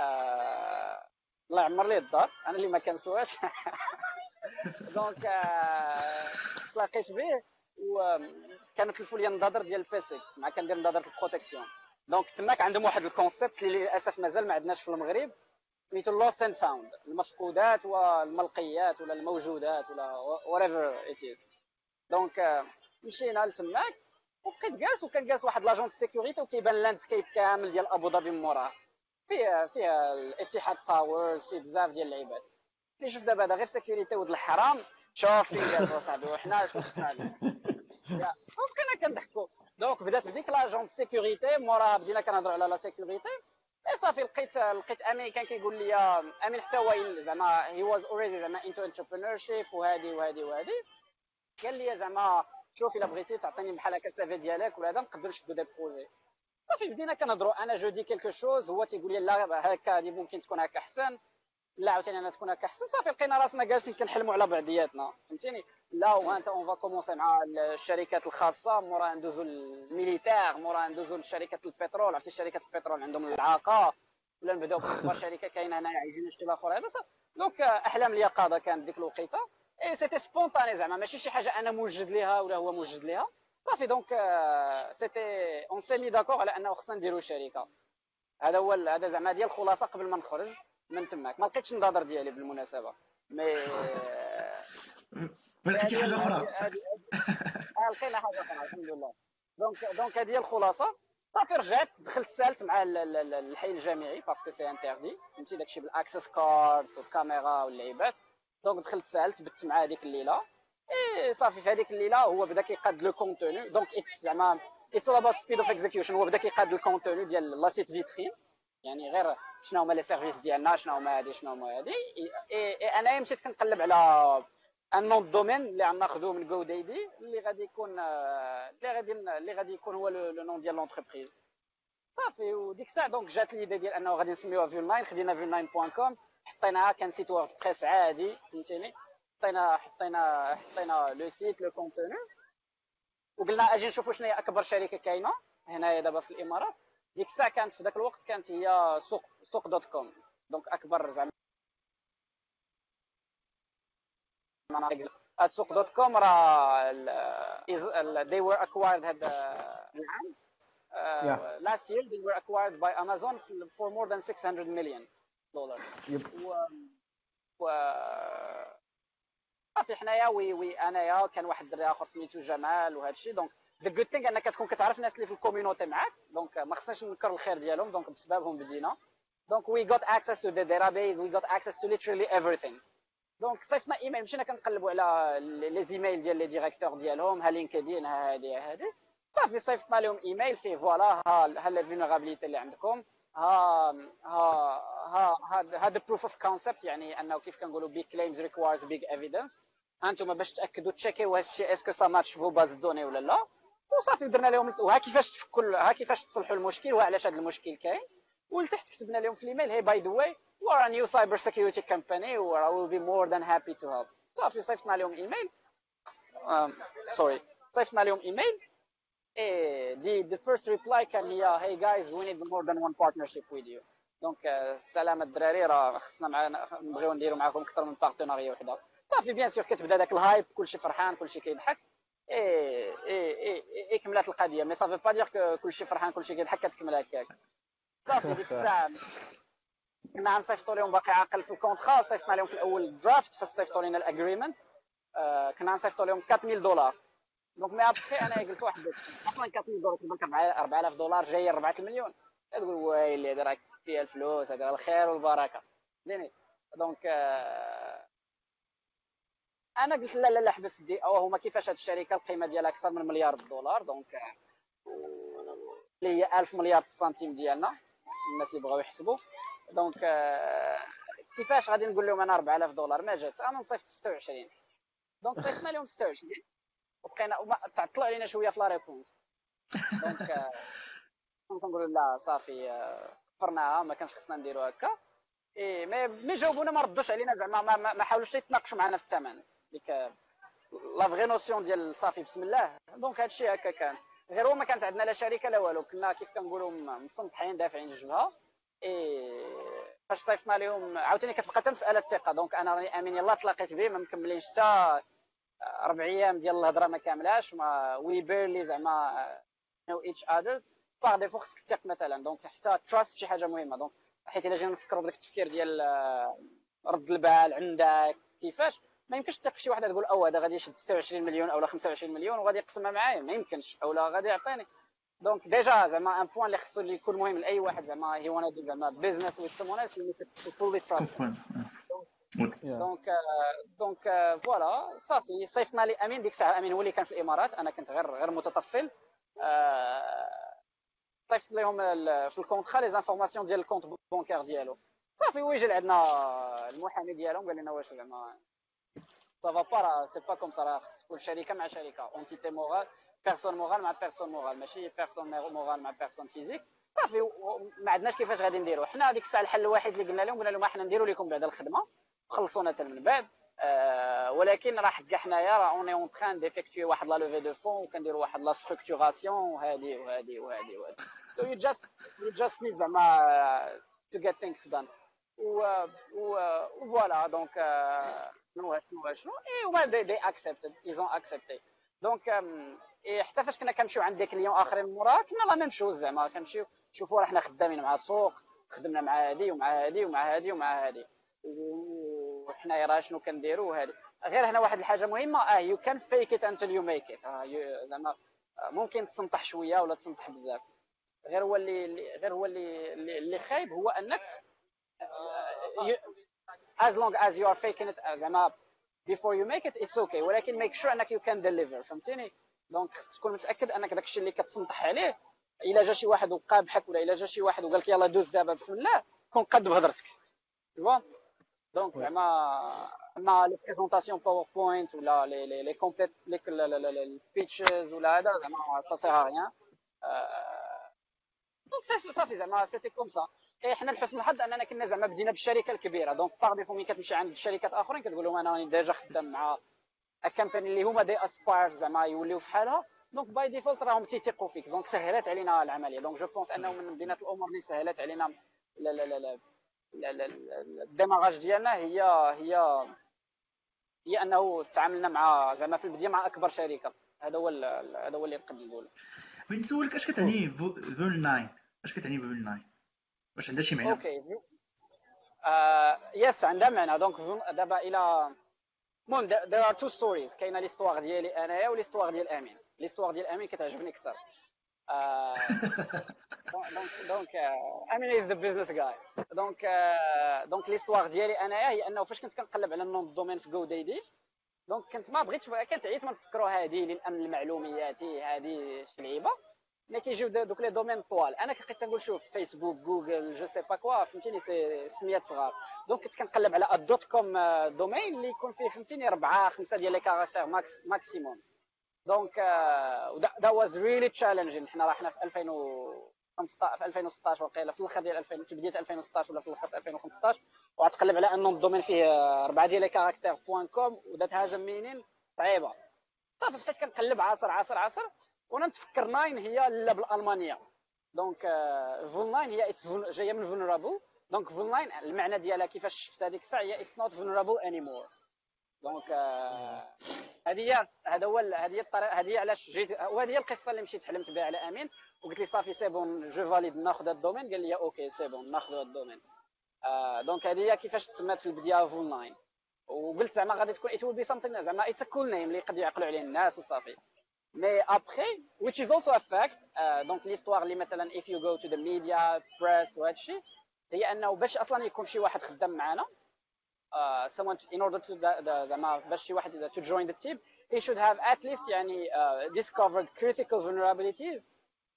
آه الله يعمر ليه الدار. أنا اللي ما كنسواش. donc آه تلاقيت به وكنتلفوا لي النظاظر ديال ال PC مع كندير نظاظر ال protection donc تماك عندهم واحد ال concept اللي للأسف مازال ما عندناش في المغرب سميتو lost and found المفقودات والملقيات ولا الموجودات ولا whatever it is. donc مشينا لتماك وبقيت جالس وكان جالس واحد l'agent sécurité وكيبان landscape كامل ديال أبو ظبي من موراه فيه فيه الاتحاد Towers فيه بزاف ديال اللعيبات. اللي شوف دابا هذا غير sécurité ولد الحرام شوف فين جالس أصاحبي وحنا شنو شفنا؟ كنا كنضحكوا donc بدات بديك l'agent sécurité موراها بدينا كنهضروا على la sécurité اي صافي لقيت لقيت امين كان كيقول لي امين حتى هو زعما he was already زعما into entrepreneurship وهادي وهادي وهادي قال لي زعما شوف الا بغيتي تعطيني بحال هكا ال savoir ديالك ولا هذا نقدر نشدو des projets صافي بدينا كنهضروا أنا je dis quelque chose هو تيقول لي لا هكا هذه ممكن تكون هكا احسن لا عاوتاني أنا تكون هكا. احسن صافي لقينا راسنا جالسين كنحلموا على بعضياتنا. فهمتيني؟ لا وأنت on va commencer مع الشركات الخاصة. مورا ندوزو ال militaire مورا ندوزو لشركات البترول. عرفتي شركات البترول عندهم العاقه ولا نبداو باكبر شركة كاينة هنايا عايزين نشتري الآخر هذا donc أحلام اليقظه كانت ديك الوقيتة. et c'était spontané زعما. ماشي شي حاجة أنا موجد ليها ولا هو موجد ليها. صافي donc c'était on s'est mis d'accord على أنه خصنا نديرو شركة. هذا هو هذا زعما ديال الخلاصة قبل ما نخرج. من تماك. ما لقيتش النظر ديالي بالمناسبة. mais ما لقيتي حاجة أخرى؟ لقينا حاجة أخرى الحمد لله. donc donc هذه هي الخلاصة. صافي رجعت دخلت سألت مع الحي الجامعي parce que c'est interdit فهمتي؟ داكشي بال access cards والكاميرا واللعيبات. donc دخلت سألت بت مع هذيك الليلة. اي صافي في هذيك الليلة هو بدا كيقاد le contenu donc it's زعما it's all about speed of execution. هو بدا كيقاد ال contenu ديال la site vitrine يعني غير شنو هما les services ديالنا شنو هما هادي شنو هما هادي. أنا مشيت كنقلب على un nom domaine اللي غناخذوه من GoDaddy اللي غادي يكون اللي غادي اللي غادي يكون هو le nom ديال l'entreprise صافي وديك الساعة donc جات l'idée ديال أنه غادي نسميوها فيول 9 خدينا فيول 9 point com حطيناها كان site WordPress عادي فهمتيني؟ حطينا حطينا حطينا le site le contenu وقلنا أجي نشوفوا شنو هي أكبر شركة كاينة هنايا دابا في الإمارات. ديك الساعة كانت في ذاك الوقت كانت هي سوق سوق dot com. donc أكبر زعما سوق dot com راه they were acquired هذا العام last year they were acquired by Amazon for more than 600 million دولار و و صافي حنايا oui oui أنايا كان واحد الدري آخر سميتو جمال وهذا الشيء donc the good thing أنك تكون كتعرف الناس اللي في ال community معاك. donc ما خصناش ننكر الخير ديالهم. donc بسببهم بدينا. donc we got access to the database we got access to literally everything donc صيفطنا ايميل مشينا كنقلبوا على les emails ديال les directeurs ديالهم. ها LinkedIn ها هادي ها هادي. صافي صيفطنا لهم ايميل فيه voilà ها ها la vulnérabilité اللي عندكم. ها ها ها هذا proof of concept يعني أنه كيف كنقولوا big claims requires big evidence أنتم باش تأكدوا تشيكيو هذا الشيء est-ce que ça matche في base de données ولا لا؟ وصافي درنا لهم وها كيفاش تفكوا ها كيفاش تصلحوا المشكل وعلاش هذا المشكل كاين. ولتحت كتبنا لهم في ال email hey by the way new cyber security company. Where I will be more than happy to help. صافي صيفطنا لهم email. sorry صيفطنا لهم إيميل. دي the first reply كان هي hey guys we need more than one partnership with you. donc السلام الدراري راه خصنا معنا نبغيو نديرو معاكم أكثر من partenariat وحده صافي bien sûr كتبدا داك ال hype كلشي فرحان كلشي كيضحك اي اي اي اي كملات القضية mais صافي با دير كلشي فرحان كلشي كيضحك كتكمل هكاك. صافي ديك الساعة. كنا غنصيفطوا لهم باقي عاقل في ال contrat صيفطنا لهم في الأول draft فاش صيفطوا لنا ال agreement آه كنا غنصيفطوا لهم 4000 دولار. donc mais après أنا قلت واحد بس أصلا 4000 دولار كيبان 4000 دولار جاية 4 المليون. تقول ويلي هذا راه فيها الفلوس هذا الخير والبركة. فهمتني donc آه أنا قلت لا لا لا حبس دي. أو هما كيفاش هاد الشركة القيمة ديالها؟ أكثر من مليار دولار. donc اللي هي 1000 مليار السنتيم ديالنا. الناس اللي بغاو يحسبوا. donc كيفاش غادي نقول لهم أنا 4000 دولار؟ ما جات. أنا نصيفط 26 donc صيفطنا لهم 26 وبقينا تعطلوا علينا شوية في la réponse. donc كنت نقول لا صافي فرناها ما كانش خصنا نديرو هكا. إي mais جاوبونا ما ردوش علينا. زعما ما, ما, ما حاولوش يتناقشوا معنا في الثمن. ديك la vraie notion ديال صافي بسم الله. donc هادشي هكا كان. غير هو ما كانت عندنا لا شركة لا والو. كنا كيف كنقولوا مصنطحين دافعين الجبهه إي فاش صيفطنا لهم عاوتاني كتبقى حتى مسألة الثقة. donc أنا راني آمين يلاه تلاقيت به ما مكملينش حتى ربع أيام ديال الهضرة ما كاملاش. mais we barely زعما know each others par défaut خصك تثق مثلا. donc حتى trust شي حاجة مهمة. donc حيت إلا جينا نفكروا بداك التفكير ديال رد البال عندك كيفاش؟ ما يمكنش تثق في شي واحد تقول أو هذا غادي يشد 26 مليون أو 25 مليون وغادي يقسمها معايا. ما يمكنش. أو لا غادي يعطيني. donc déjà زعما un point اللي خصو اللي يكون مهم لأي واحد زعما هي وأنا زعما business with someone else you fully trust donc donc voilà صافي صيفطنا لي امين ديك الساعة امين هو اللي كان في الامارات أنا كنت غير غير متطفل. صيفط لهم في ال contrat les informations ديال ال compte bancaire ديالو. صافي ويجي لعندنا المحامي ديالهم قال لنا واش زعما سافا با راه c'est pas comme ça راه خص تكون شركه مع شركه entité morale personne morale مع personne morale ماشي personne morale مع personne physique صافي ما عندناش كيفاش غادي نديرو حنا هذيك الساعة الحل الوحيد اللي قلنا لهم قلنا لهم إحنا نديرو لكم بعد الخدمه خلصونا حتى من بعد ولكن راه كاع حنايا راه on est en train d'effectuer واحد la levée de fonds وكنديرو واحد la structuration وهادي وهادي وهادي وهادي so you just you just need زعما to get things done. و و voilà donc شنو شنو شنو اي وما they accepted ils ont accepté donc حتى فاش كنا كنمشيو عند des clients آخرين مورا كنا la même chose زعما. كنمشيو شوفوا راه حنا خدامين مع السوق خدمنا مع هادي ومع هادي ومع هادي ومع هادي. وحنايا راه شنو كنديروا وهادي. غير هنا واحد الحاجة مهمة آه you can fake it until you make it زعما ممكن تسنطح شوية ولا تسنطح بزاف. غير هو اللي غير هو اللي اللي خايب هو أنك as long as you are faking it زعما before you make it it's okay. ولكن make sure أنك you can deliver. فهمتيني؟ donc خصك تكون متأكد أنك داك الشيء اللي كتسنطح عليه إلا جا شي واحد وقابحك ولا إلا جا شي واحد وقال لك يلاه دوز دابا بسم الله كون قد بهضرتك. donc زعما اما les présentations PowerPoint ولا les les les complets les ال pitches ولا هذا زعما ça sert à rien donc صافي زعما c'était comme ça et حنا لحسن الحظ أننا كنا زعما بدينا بالشركة الكبيرة. donc par défaut ملي كتمشي عند الشركات آخرين كتقول لهم أنا راني déjà خدام مع compagnie اللي هما they aspire زعما يوليو في حالها. donc by default راهم تيثيقوا فيك. دونك سهلات علينا العملية. donc je pense أنه من بينات الأمور اللي سهلات علينا لا لا لا لا ال démarrage ديالنا. هي هي هي أنه تعاملنا مع زعما في البداية مع أكبر شركة. هذا هو هذا هو اللي نقدر نقول بغيت نسولك أش كتعني فول 9 أش كتعني فول 9 واش عندها شي معنى. okay. yes عندها معنى. donc دابا إلى المهم there are two stories. كاينة l'histoire ديالي انايا و l'histoire ديال أمين. l'histoire ديال أمين كتعجبني أكثر. donc donc أمين is the business guy donc donc l'histoire ديالي انايا هي أنه فاش كنت كنقلب على ال nom de domaine في GoDaddy donc كنت ما بغيتش كنت عييت ما نفكروا هذه للأمن المعلوماتي هذه شي لعيبة. mais كيجيو دوك les domaines طوال أنا كنت تنقول شوف Facebook Google je sais pas quoi فهمتيني سي سميات صغار donc كنت كنقلب على ال dot com domain اللي يكون فيه فهمتيني اربعه خمسه ديال les caractères max maximum donc that was really challenging حنا راه حنا في 2015 في 2016 وقيله في الآخر ديال 2000 في بدايه 2016 ولا في الآخر 2015 وغتقلب على انه ال domaine فيه اربعه ديال les caractères point com و that has meaning صعيبه صافي بديت كنقلب عصر عصر عصر وأنا نتفكر nein هي لا بالألمانية. donc فول ناين هي جاية من vulnerable donc فول ناين المعنى ديالها كيفاش شفت هذيك الساعة هي it's not vulnerable anymore donc هذه هي هذا هو هذه هي الطريقة هذه هي علاش جيت وهذه هي القصة اللي مشيت حلمت بها على أمين. وقلت لي صافي c'est bon je valide ناخذ هذا ال domaine. قال لي okay c'est bon ناخذ هذا ال domaine. donc هذه هي كيفاش تسمات في البداية فول ناين وقلت زعما غادي تكون it be something زعما it's cool name اللي يقدروا يعقلوا عليه الناس وصافي. مي ابخي which is also a fact دونك ليستوار اللي مثلا if you go to the media press وهذا الشيء هي انه باش اصلا يكون شي واحد خدام معنا uh, someone in order to زعما باش شي واحد to join the team he should have at least يعني uh, discovered critical vulnerabilities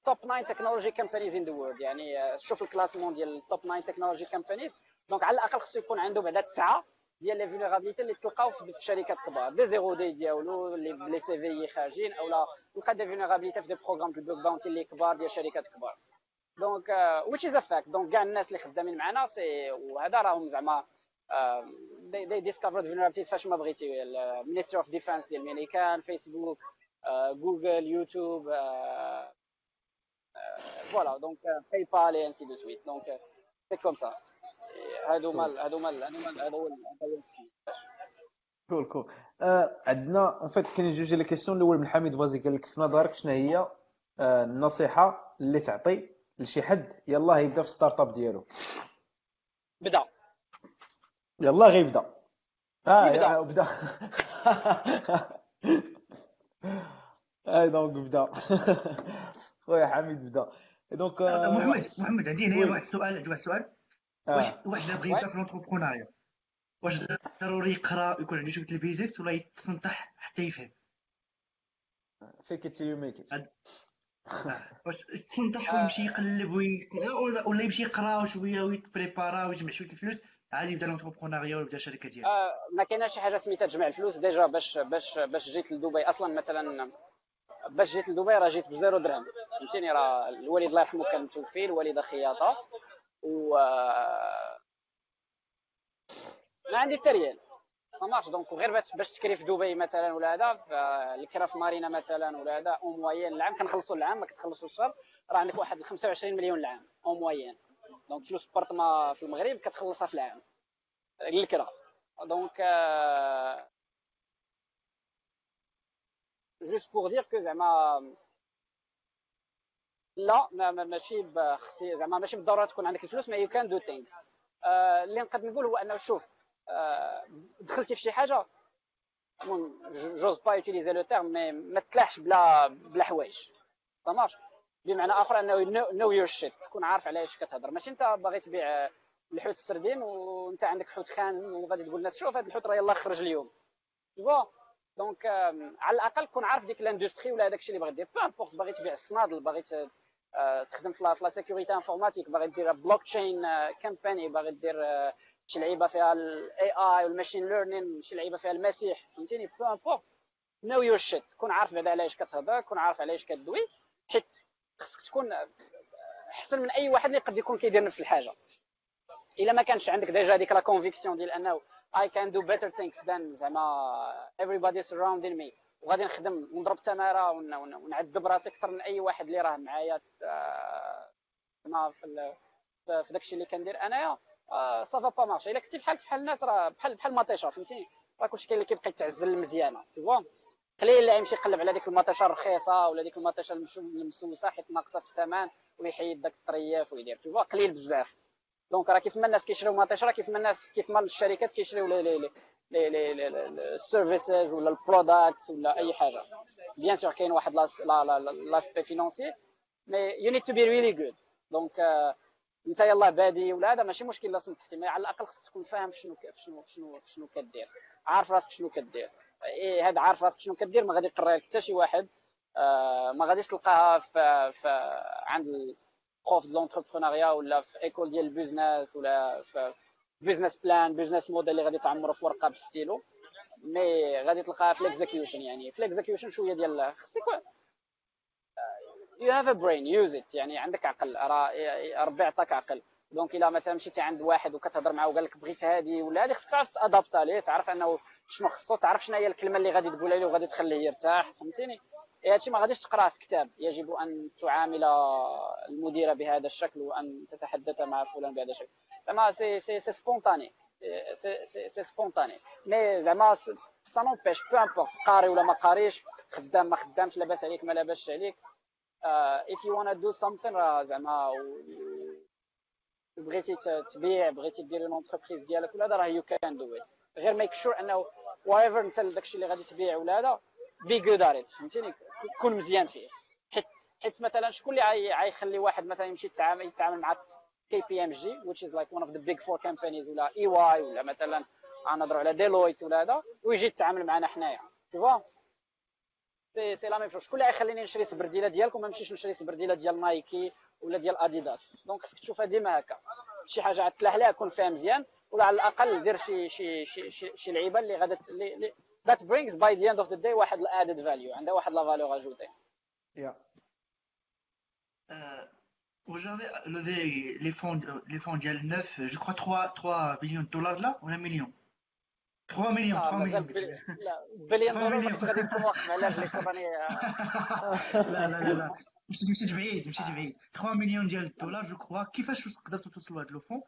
top 9 technology companies in the world يعني uh, شوف الكلاسمون ديال top 9 technology companies دونك على الاقل خصو يكون عنده بعدا تسعه ديال les vulnérabilités اللي تلقاو في شركات كبار. des zero day ديالو اللي les CVE خارجين اولا تلقى des vulnérabilités في des programmes de bug bounty اللي كبار ديال شركات كبار. donc which is a fact donc كاع الناس اللي خدامين معنا c'est وهذا راهم زعما they discovered vulnerabilities فاش ما بغيتي. ال Ministry of Defense ديال الميريكان Facebook Google YouTube voilà donc PayPal et ainsi de suite donc c'est comme ça هادو مال هادو مال هادو مال هذا هو cool cool آه عندنا en fait كاين جوج les questions الأول من حميد بازي قال لك في نظرك شنو هي؟ آه النصيحة اللي تعطي لشي حد يلاه يبدا في startup ديالو. بدا. يلاه غيبدا آه يبدا. بدا. et donc بدا. خويا حميد بدا. donc محمد محمد عندي هنا واحد السؤال عندي واحد السؤال واش واحد بغى يبدا في l'entrepreneuriat. واش ضروري يقرا يكون عنده شوية ال basics ولا يتسنطح حتى يفهم. fake it till you make it واش يتسنطح ويمشي يقلب ويقرا ولا ولا يمشي يقرا شوية ويتبريبارا ويجمع شوية الفلوس عادي يبدا l'entrepreneuriat ويبدا شركة ديالو. آه ما كايناش شي حاجة سميتها تجمع الفلوس déjà باش باش باش جيت لدبي أصلا مثلا باش جيت لدبي راه جيت بزيرو درهم. فهمتيني؟ راه الوالد الله يرحمه كان متوفي الوالده خياطه و ما عندي حتى ريال. marche donc غير باش باش تكري في دبي مثلا ولا هذا الكرا في مارينا مثلا ولا هذا أون موين العام. كنخلصوا العام ما كتخلصوا الشهر. راه عندك واحد 25 مليون العام au moins donc فلوس بارتما في المغرب كتخلصها في العام. الكرا donc juste pour dire que زعما لا ما ماشي بخصي زعما ماشي بالضرورة تكون عندك الفلوس mais you can do things اللي نقدر نقول هو أنه شوف آه دخلتي في شي حاجة j'ose pas utiliser le terme mais ما تلاحش بلا بلا حوايج. marche بمعنى آخر أنه know your shit تكون عارف على إيش كتهضر. ماشي أنت باغي تبيع الحوت السردين وأنت عندك حوت خان وغادي تقول للناس شوف هذا الحوت راه يلاه خرج اليوم. تفوا donc على الأقل كون عارف ديك ال industry ولا هذاك الشيء اللي باغي دير. باغي تبيع الصنادل باغي تخدم في la sécurité informatique باغي دير blockchain company باغي دير شي لعيبة فيها ال AI و ال machine learning شي لعيبة فيها المسيح فهمتيني؟ peu importe know your shit كون عارف بعدا علاش كتهضر كون عارف علاش كدوي حيت خصك تكون أحسن من أي واحد اللي قد يكون كيدير نفس الحاجة. إلا ما كانش عندك déjà ديك la conviction ديال أنه I can do better things than زعما everybody surrounding me. وغادي نخدم ونضرب تماره ونعذب راسي أكثر من أي واحد اللي راه معايا في في داكشي اللي كندير. أنايا ça va pas marcher إلا كنتي بحال بحال الناس راه بحال بحال المطيشه فهمتيني راه كلشي كاين اللي كيبقى يتعزل المزيانه تيوا قليل اللي يمشي يقلب على ديك المطيشه الرخيصة ولا ديك المطيشه المسوسة حيت ناقصة في الثمن ويحيد داك الطرياف ويدير تيوا قليل بزاف. donc راه كيف ما الناس كيشريو مطيشه راه كيف ما الناس كيف ما الشركات كيشريو لي ال services ولا ال product ولا اي حاجة bien sûr كاين واحد l'aspect financier mais you need to be really good donc انت يلاه بادئ ولا هذا ماشي مشكل لا سمحتي mais على الاقل خصك تكون فاهم شنو شنو شنو شنو كدير عارف راسك شنو كدير إيه هذا عارف راسك شنو كدير ما غادي يقرا لك حتى شي واحد ما غاديش تلقاها في, في عند prof de l'entrepreneuriat ولا في école ديال ال business ولا في business plan business model اللي غادي تعمرو في ورقه بالستيلو mais غادي تلقاها في ال execution يعني في ال execution شوية ديال خصك you have a brain use it يعني عندك عقل ربي عطاك عقل donc الا مثلا مشيتي عند واحد وكتهضر معاه وقال لك بغيت هذه ولا هذه خصك تعرف t'adapte عليه تعرف انه شنو خصو تعرف شنو هي الكلمة اللي غادي تقولها له وغادي تخليه يرتاح فهمتيني هادشي ما غاديش تقراه في كتاب يجب ان تعامل المدير بهذا الشكل وان تتحدث مع فلان بهذا الشكل زعما c'est c'est c'est spontané c'est spontané mais زعما ça n'empêche peu importe قاري ولا ما قاريش خدام ما خدامش لاباس عليك ما لاباس عليك. If you wanna do something راه زعما بغيتي تبيع بغيتي دير une entreprise ديالك ولا هذا راه you can do it غير make sure إنه whatever أنت داكشي اللي غادي تبيع ولا هذا be good at it فهمتيني؟ كون مزيان فيه. حيت حيت مثلا شكون اللي غيخلي واحد مثلا يمشي يتعامل مع KPMG which is like one of the big four companies ولا EY ولا مثلا غنهضروا على ديلويت ولا هذا ويجي يتعامل معنا حنايا. tout ça c'est la même chose شكون اللي غيخليني نشري سبرديلة ديالك وما نمشيش نشري سبرديلة ديال نايكي ولا ديال اديداس donc خصك تشوفها ديما هكا. شي حاجة غتلاح ليها كون فيها مزيان ولا على الأقل دير شي شي شي شي, شي لعيبة اللي غادا that brings by the end of the day واحد added value عندها واحد la valeur ajoutée يا Aujourd'hui, levé les fonds, les fonds ديال 9, je crois 3, 3 millions de dollars là, ou 1 million? 3 millions, 3 millions. لا بليون دولار غادي نكون واقف على رجليك راني لا لا لا لا مشيت مشيت بعيد مشيت بعيد 3 مليون ديال الدولار جو كخوا كيفاش قدرتوا توصلوا لهذا لو فون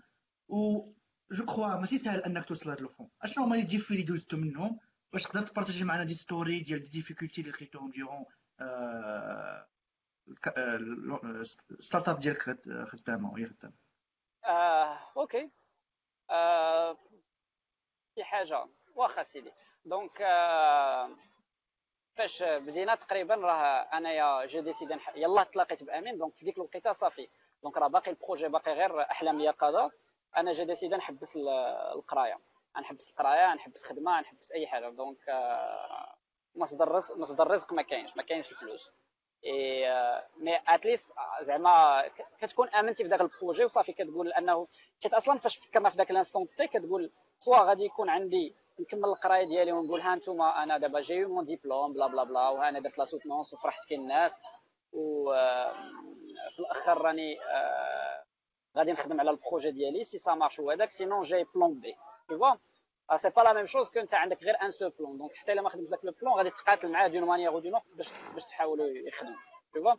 و جو كخوا ماشي سهل انك توصل لهذا لو فون اشنو هما لي ديفي اللي دوزتو منهم واش تقدر تpartager معنا des stories ديال des difficultés اللي لقيتوهم durant startup ديالك خدامه وهي خدامه آه، okay آه، شي حاجة واخا سيدي donc آه، فاش بدينا تقريبا راه انايا j'ai décidé يلاه تلاقيت بامين donc في ديك الوقيته صافي donc راه باقي ال projet باقي غير احلام اليقظه أنا j'ai décidé نحبس القرايه نحبس القرايه نحبس خدمه نحبس اي حاجة donc مصدر الرزق مصدر الرزق ما كاينش ما كاينش الفلوس mais at least زعما كتكون آمنتي في ذاك ال projet وصافي كتقول أنه حيت أصلا فاش فكرنا في ذاك ال instant تي كتقول soit غادي يكون عندي نكمل القراية ديالي ونقول ها أنتم أنا دابا جاي mon diplôme bla bla bla وها أنا درت la soutenance وفرحت كاين الناس وفي الأخر راني غادي نخدم على ال projet ديالي si ça marche وهذاك sinon j'ai plan B vois c'est pas la même chose que انت عندك غير un seul plan donc حتى الا ما خدمتش داك le plan غادي تقاتل معاه d'une manière d'une باش باش تحاولوا يخدم vois?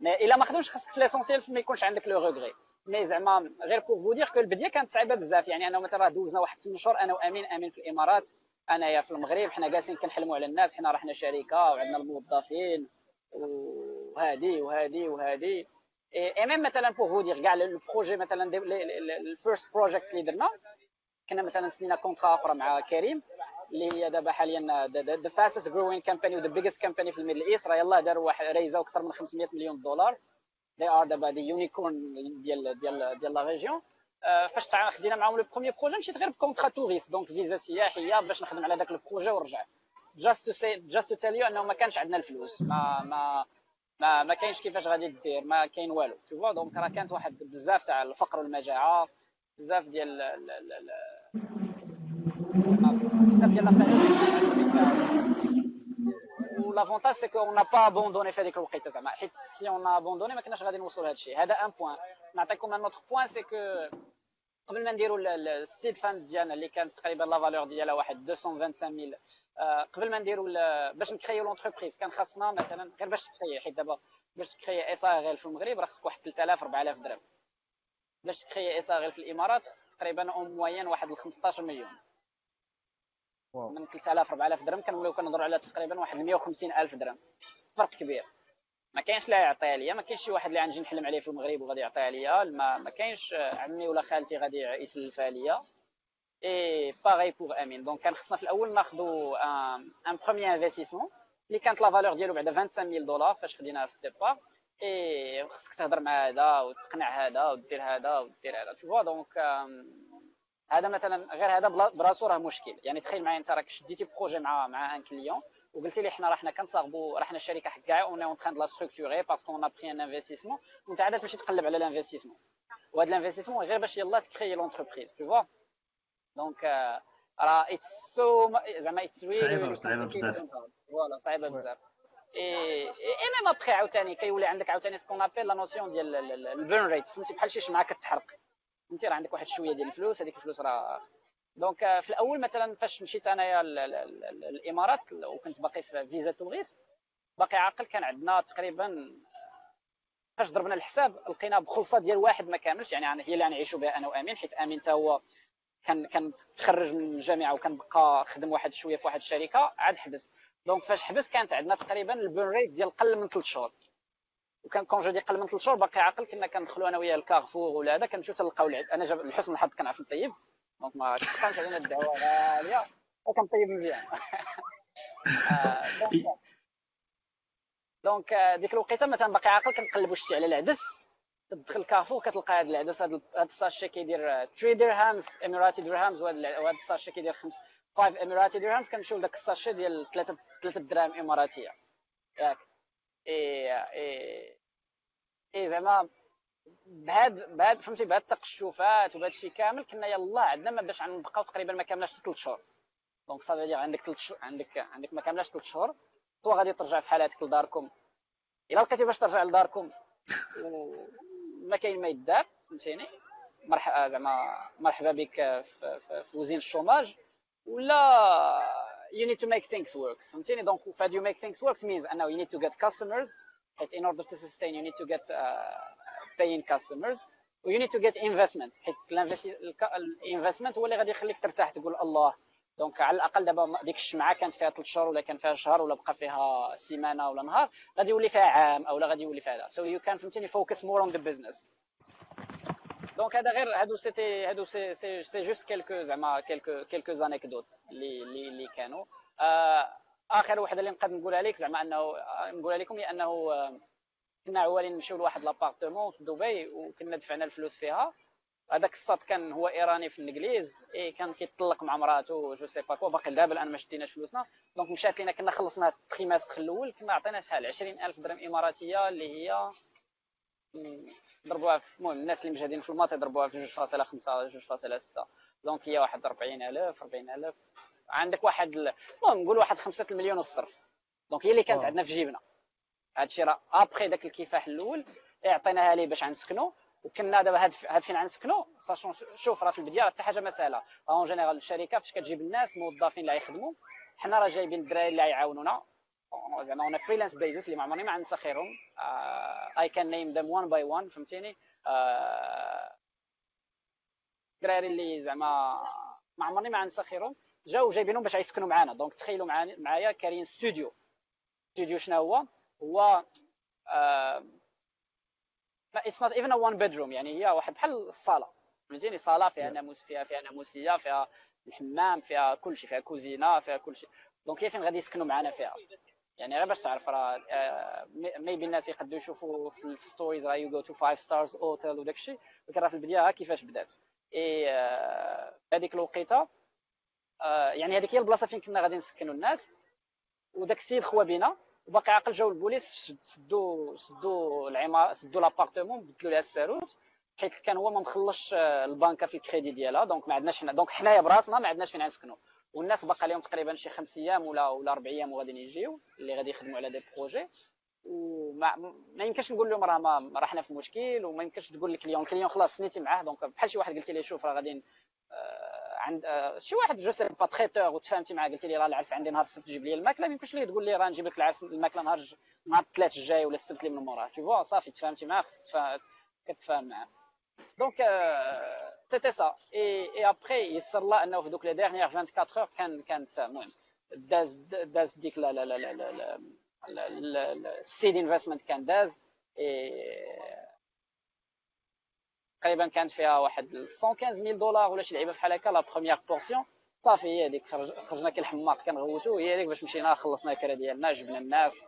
mais الا ما خدمش خاصك في l'essentiel ما يكونش عندك le regret mais زعما غير pour vous dire que البدية كانت صعيبه بزاف يعني أنا مثلا دوزنا واحد 8 شهور أنا وامين امين في الامارات انايا في المغرب حنا جالسين كنحلموا على الناس حنا رحنا شركه وعندنا الموظفين وهادي وهادي وهادي et même مثلا pour vous dire كاع ال projet مثلا ال first project اللي درنا كنا مثلا سنينا contrat أخرى مع كريم اللي هي دابا حاليا the fastest growing company و the biggest company في ال Middle East. راه يلاه داروا واحد raise أكثر من 500 مليون دولار. They are دابا des unicorns ديال ديال ديال la région فاش خدينا معاهم le premier projet مشيت غير ب contrat touriste donc فيزا سياحية باش نخدم على ذاك ال projet ونرجع just to say just to tell you أنه ما كانش عندنا الفلوس. ما ما ما ما كاينش كيفاش غادي دير ما كاين والو. tout donc راه كانت واحد بزاف تاع الفقر والمجاعة بزاف ديال بزاف ديال l'avantage c'est qu'on n'a pas abandonné في هذيك الوقيته زعما حيت si on abandonnait ما كناش غادي نوصلوا لهذا الشيء هذا un point نعطيكم un autre point c'est que قبل ما نديروا ال seed fund ديالنا اللي كانت تقريبا la valeur ديالها واحد 225000 قبل ما نديروا باش نكرييو l'entreprise كان خاصنا مثلا غير باش تكري حيت دابا باش تكري SARL في المغرب راه خصك واحد 3000 4000 درهم باش تكري SARL في الإمارات خصك تقريبا en moyenne واحد 15 مليون. من 3000 4000 درهم كنوليو كنهضروا على تقريبا واحد 150 ألف درهم. فرق كبير. ما كاينش اللي يعطيها ليا ما كاينش شي واحد اللي غنجي نحلم عليه في المغرب وغادي يعطيها ليا ما, ما كاينش عمي ولا خالتي غادي يسلفها ليا et باغي pour أمين donc كان خصنا في الأول ناخذوا un premier investissement اللي كانت la valeur ديالو بعدا 25000 دولار فاش خديناها في الـ départ. et خصك تهضر مع هذا وتقنع هذا ودير هذا ودير هذا. tu vois donc هذا مثلا غير هذا براسو راه مشكل. يعني تخيل معايا أنت راك شديتي projet مع مع un client وقلتي لي حنا راه حنا كنصاوبوا راه حنا الشركة حق كاع on est en train de la structurer parce que on prend un investissement وأنت عاد تمشي تقلب على الانفستيسمون وهذا الانفستيسمون غير باش يلاه تكري l'entreprise tu vois donc راه it's so زعما it's really صعيبة صعيبة بزاف. voilà صعيبة بزاف. et même après عاوتاني كيولي عندك عاوتاني ce qu'on appelle la notion ديال الـ burn rate فهمتي؟ بحال شي شمعة كتحرق. فهمتي؟ راه عندك واحد شوية ديال الفلوس هذيك الفلوس راه donc في الأول مثلا فاش مشيت أنايا الإمارات وكنت باقي في visa touriste باقي عاقل كان عندنا تقريبا فاش ضربنا الحساب لقينا بخلاصة ديال واحد ما كاملش يعني هي اللي غنعيشوا بها أنا وأمين حيت أمين حتى هو كان كان تخرج من الجامعة وكان بقى خدم واحد شوية في واحد الشركة عاد حبس. donc فاش حبس كانت عندنا تقريبا الـ burn rate ديال قل من ثلاث شهور وكان كون جو قل من ثلاث شهور باقي عاقل كنا كندخلوا أنا وياه الكارفور ولا هذا كنمشيو تلقاو أنا جاب لحسن الحظ كنعرف نطيب donc ما كانش علينا الدعوه غاليه وكنطيب مزيان donc ديك الوقيته مثلا باقي عاقل كنقلبوا شتي على العدس تدخل كارفور كتلقى هذا العدس هذا الـ sachet كيدير 3 dirhams إماراتي dirhams وهذا الـ sachet كيدير 5 5 إماراتي dirhams كنمشيو لذاك الـ sachet ديال 3 3 دراهم إماراتية. ياك. إي إي إي زعما بهاد بهاد فهمتي بهاد التقشفات وبهاد الشيء كامل كنا يلاه عندنا ما باش نبقاو تقريبا ما كاملاش ثلاث شهور. donc صافي عندك ثلاث شهور عندك عندك ما كاملاش ثلاث شهور. تو غادي ترجع في حالاتك لداركم. إلا لقيتي باش ترجع لداركم ما كاين ما يدار فهمتيني؟ مرحبا زعما مرحبا بك في, في, في وزين الـ chômage. ولا you need to make things work. فهمتيني؟ donc فهاد you make things work means انه you need to get customers حيت in order to sustain you need to get uh, paying customers. و you need to get investment. حيت الـ investment هو اللي غادي يخليك ترتاح تقول الله. donc على الأقل دابا ديك الشمعة كانت فيها ثلاث شهور ولا كان فيها شهر ولا بقى فيها سيمانة ولا نهار غادي يولي فيها عام أو لا غادي يولي فيها so you can فهمتيني؟ focus more on the business donc هذا غير هادو c'était هادو c'est c'est juste quelques زعما quelques quelques anecdotes اللي اللي اللي كانوا آه آخر وحده اللي نقدر نقولها لك زعما أنه نقولها لكم هي أنه كنا عوالين نمشيو لواحد l'appartement في دبي وكنا دفعنا الفلوس فيها. هذاك الساط كان هو إيراني في الإنجليز إي كان كيطلق مع مراته je sais pas quoi باقي دابا الآن ما شديناش فلوسنا. donc مشات لينا كنا خلصنا التخيماسك الأول كنا عطينا شحال؟ 20000 درهم إماراتية اللي هي ضربوها المهم الناس اللي مجهدين في الـ maths يضربوها في 2.5 2.6 donc هي واحد 40000 40000 عندك واحد المهم نقول واحد 5 المليون والصرف. donc هي اللي كانت عندنا في جيبنا. هادشي راه أبخي داك الكفاح الأول عطيناها ليه باش غنسكنوا وكنا دابا هاد هاد فين غنسكنوا ساشون شوف راه في البداية حتى حاجة ما سهلة. اون جينيرال الشركة فاش كتجيب الناس موظفين اللي غيخدموا. حنا راه جايبين الدراري اللي غيعاونونا. زعما اون فريلانس بيزنس اللي ما عمرني ما غنسى خيرهم. اي كان نيم ذم وان باي وان فهمتيني؟ الدراري اللي زعما ما عمرني ما غنسى خيرهم. جاو جايبينهم باش يسكنوا معنا دونك تخيلوا معايا كاين ستوديو ستوديو شنو هو؟ هو it's not even one bedroom يعني هي واحد بحال الصاله فهمتيني؟ صالة فيها ناموس فيها فيها ناموسية فيها الحمام فيها كل شيء فيها كوزينة فيها كل شيء. donc هي فين غادي يسكنوا معنا فيها؟ يعني غير باش تعرف راه maybe الناس يقدروا يشوفوا في الـ stories راه you go to five stars hôtel وداك الشيء ولكن راه في البداية كيفاش بدات. اي هذيك الوقيتة يعني هذيك هي البلاصة فين كنا غادي نسكنوا الناس وداك السيد خوا بينا وباقي عاقل جاو البوليس سدوا سدوا العمارة سدوا l'appartement بدلوا لها الساروت حيت كان هو ما مخلصش آه، البنكة في الكريدي ديالها donc ما عندناش حنا donc حنايا براسنا ما عندناش فين نسكنوا والناس باقا لهم تقريبا شي خمس أيام ولا ولا أربع أيام وغادي يجيو اللي غادي يخدموا على des projets. وما ما يمكنش نقول لهم راه ما راه حنا في مشكل وما يمكنش تقول لك اليوم الـ client خلاص سينيتي معاه donc بحال شي واحد قلتي لي شوف راه غادي عند آه، شي واحد je sais pas traiteur وتفاهمتي معاه قلتي لي راه العرس عندي نهار السبت جيب لي الماكلة ما يمكنش ليه تقول لي راه نجيب لك العرس الماكلة نهار نهار الثلاث الجاي ولا السبت اللي من موراه. tu vois صافي تفاهمتي معاه خصك كتفاهم معاه. donc c'était ça et et après يسر الله انه في دوك les dernières 24 heures كان كانت المهم داز داز ديك لا لا لا لا لا السيد investment كان داز تقريبا كانت فيها واحد 115000 دولار ولا شي لعيبه بحال هكا la première portion صافي هي هذيك خرجنا كالحماق كنغوتوا هي هذيك باش مشينا خلصنا الكرا ديالنا جبنا الناس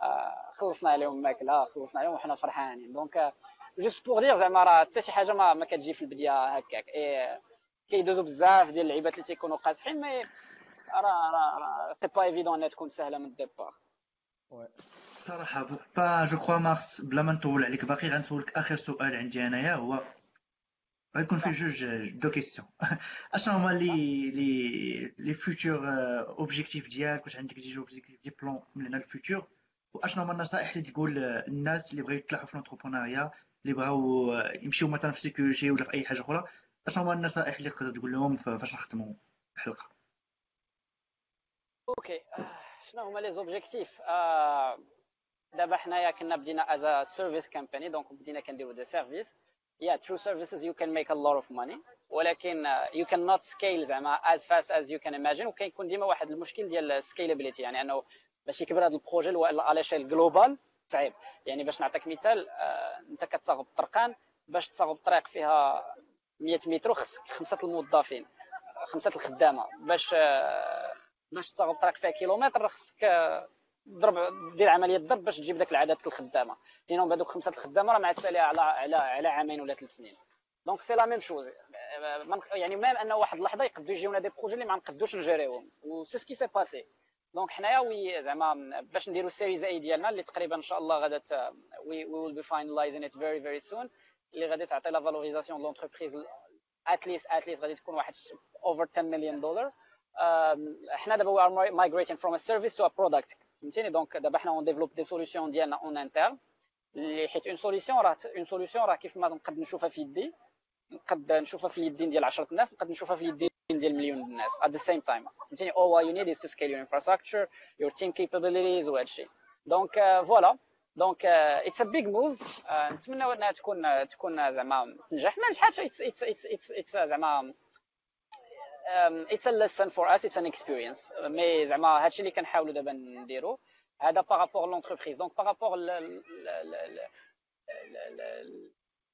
آه، خلصنا عليهم ماكله خلصنا عليهم وحنا فرحانين donc juste pour dire زعما راه حتى شي حاجة ما, ما كتجي في البدايه هكاك كيدوزو بزاف ديال اللعيبات اللي تيكونوا قاصحين mais راه راه راه c'est pas évident انها تكون سهله من الـ départ صراحة bah je crois مارس بلا ما نطول عليك باقي غنسولك اخر سؤال عندي انايا هو غيكون فيه جوج de questions اشنو هما les les les futurs objectifs ديالك واش عندك déjà objectifs des plans من هنا ال futur واشنو هما النصائح اللي تقول الناس اللي بغاو يتلاحوا في ال entrepreneuriat اللي بغاو يمشيو مثلا في ال sécurité ولا في أي حاجة أخرى اشنو هما النصائح اللي تقدر تقول لهم فاش نختموا الحلقة. okay. شنو هما les objectifs؟ دابا حنايا كنا بدينا as service company donc بدينا كنديرو des services yeah through services you can make a lot of money. ولكن uh, you cannot scale زعما as fast as you can imagine. وكيكون ديما واحد المشكل ديال scalability يعني أنه باش يكبر هذا ال projet à l'échelle globale صعيب يعني باش نعطيك مثال آه انت كتصاغب طرقان باش تصاغب طريق فيها 100 متر خصك خمسة الموظفين خمسة الخدامة. باش آه باش تصاغب طريق فيها كيلومتر خصك آه ضرب دير عملية ضرب باش تجيب داك العدد الخدامة. sinon بهذوك خمسة الخدامة راه معتاليه على على على عامين ولا ثلاث سنين. donc c'est la même chose. يعني même انه واحد اللحظة يقدروا يجيونا des projets اللي ما نقدوش نجيريوهم و c'est ce qui s'est passé. donc حنايا oui زعما باش نديرو ال Series A ديالنا اللي تقريبا إن شاء الله غادا we will be finalizing it very very soon اللي غادي تعطي la valorisation de l'entreprise at least at least غادي تكون واحد over 10 مليون دولار حنا دابا we are migrating from a service to a product فهمتيني؟ donc دابا حنا on développe des solutions ديالنا en interne اللي حيت une solution راه une solution راه كيف ما نقد نشوفها في يدي نقد نشوفها في اليدين ديال 10 الناس نقد نشوفها في اليدين ديال مليون الناس at the same time فهمتيني all you need is to scale your infrastructure your team capabilities وهذا الشيء donc voilà donc it's a big move نتمنى انها تكون تكون زعما تنجح ما نجحتش it's it's it's it's زعما um, it's a lesson for us it's an experience mais زعما هادشي اللي كنحاولوا دابا نديرو هذا par rapport l'entreprise donc par rapport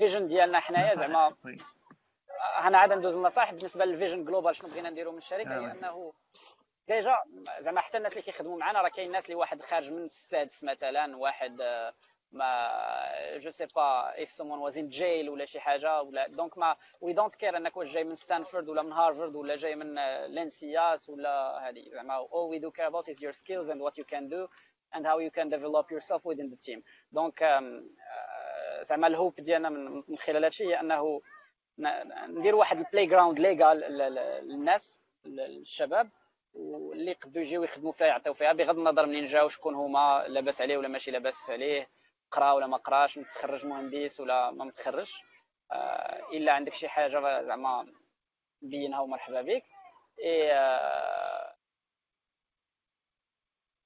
ال vision ديالنا حنايا زعما أنا عاد ندوز النصائح بالنسبة لل vision globale شنو بغينا نديرو من الشركة هي انه déjà زعما حتى الناس اللي كيخدموا معنا راه كاين ناس اللي واحد خارج من السادس مثلا واحد ما je sais pas if someone was in jail ولا شي حاجة ولا donc mais we don't care أنك واش جاي من ستانفورد ولا من هارفارد ولا جاي من l'ENSIAS ولا هذه. زعما all we do care about is your skills and what you can do and how you can develop yourself within the team. donc زعما ال hope ديالنا من خلال هادشي هي أنه ندير واحد ال playground légal للناس للشباب واللي يقدروا يجيو يخدموا فيها يعطيو فيها بغض النظر منين جاو شكون هما لاباس عليه ولا ماشي لاباس عليه قرا ولا ما قراش متخرج مهندس ولا ما متخرجش آه الا عندك شي حاجة زعما بينها ومرحبا بك آه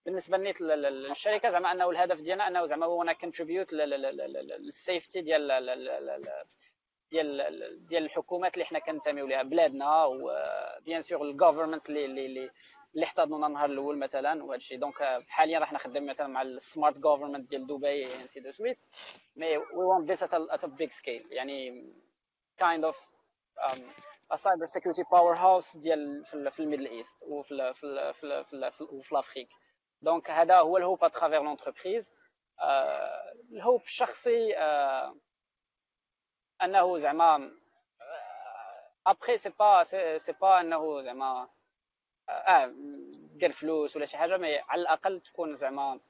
بالنسبة لنيت للشركه زعما انه الهدف ديالنا انه زعما هو أنا contribute لل safety ديال ديال ديال الحكومات اللي حنا كنتميو ليها بلادنا و bien sûr ال government اللي اللي اللي احتضنونا النهار الأول مثلا وهذا الشيء. donc حاليا راه حنا خدامين مثلا مع ال smart government ديال دبي c'est tout de suite mais we want this at a big scale يعني kind of cyber security powerhouse ديال في ال Middle East وفي في في في وفي l'Afrique donc هذا هو ال hope à travers l'entreprise ال hope الشخصي أنه زعما après c'est pas c'est pas أنه زعما آه دير فلوس ولا شي حاجة mais على الأقل تكون زعما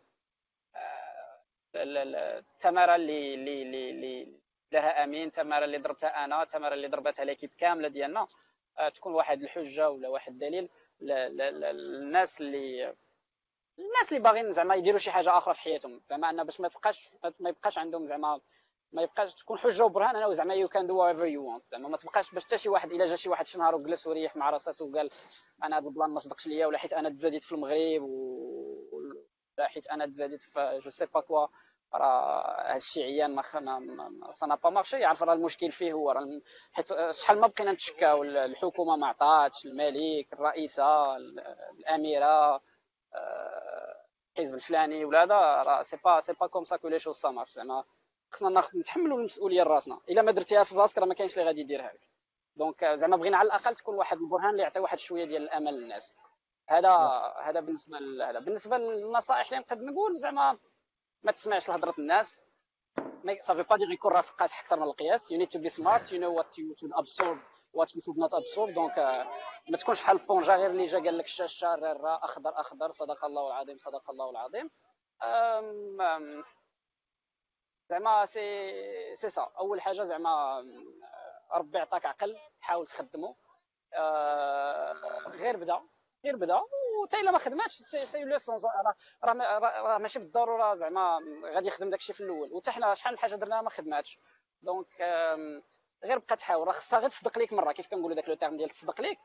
التماره اللي اللي اللي اللي دارها أمين التماره اللي ضربتها أنا التماره اللي ضربتها l'équipe كاملة ديالنا تكون واحد الحجة ولا واحد الدليل للناس اللي الناس اللي باغيين زعما يديروا شي حاجة آخرى في حياتهم. زعما أن باش ما تبقاش ما يبقاش عندهم زعما ما يبقاش تكون حجة وبرهان انه زعما you can do whatever you want زعما ما تبقاش باش حتى شي واحد إلا جا شي واحد شي نهار وجلس وريح مع راساته وقال أنا هذا ال plan ما صدقش ليا ولا حيت أنا تزاديت في المغرب ولا حيت أنا تزاديت في je sais pas quoi راه هاد الشيء عيان mais ça va pas marcher يعرف راه المشكل فيه هو راه حيت شحال ما بقينا نتشكاو الحكومة ما عطاتش الملك الرئيسة الأميرة الحزب الفلاني ولا هذا راه c'est pas c'est pas comme ça que les choses ça marche زعما خصنا ناخذ نتحملوا المسؤولية لراسنا. إلا ما درتيها في راسك راه ما كاينش اللي غادي يديرها لك donc زعما بغينا على الأقل تكون واحد البرهان اللي يعطي واحد شوية ديال الأمل للناس. هذا هذا بالنسبة لهذا بالنسبة للنصائح اللي نقدر نقول زعما ما تسمعش لهضرة الناس. صافي با دير يكون راسك قاصح أكثر من القياس. You need to be smart. You know what you should absorb what you should not absorb donc ما تكونش بحال البونجا غير اللي جا قال لك الشاشه را اخضر أخضر. صدق الله العظيم صدق الله العظيم. زعما سي سي سا. أول حاجة زعما ربي عطاك عقل حاول تخدمه آه، غير بدا غير بدا. وتا إلا ما خدماتش c'est c'est leçon راه راه ماشي بالضرورة زعما غادي يخدم داكشي في الأول. وتا حنا شحال من حاجة درناها ما خدماتش. donc غير بقى تحاول راه خصها غير تصدق ليك مرة. كيف كنقولوا داك le terme ديال تصدق ليك؟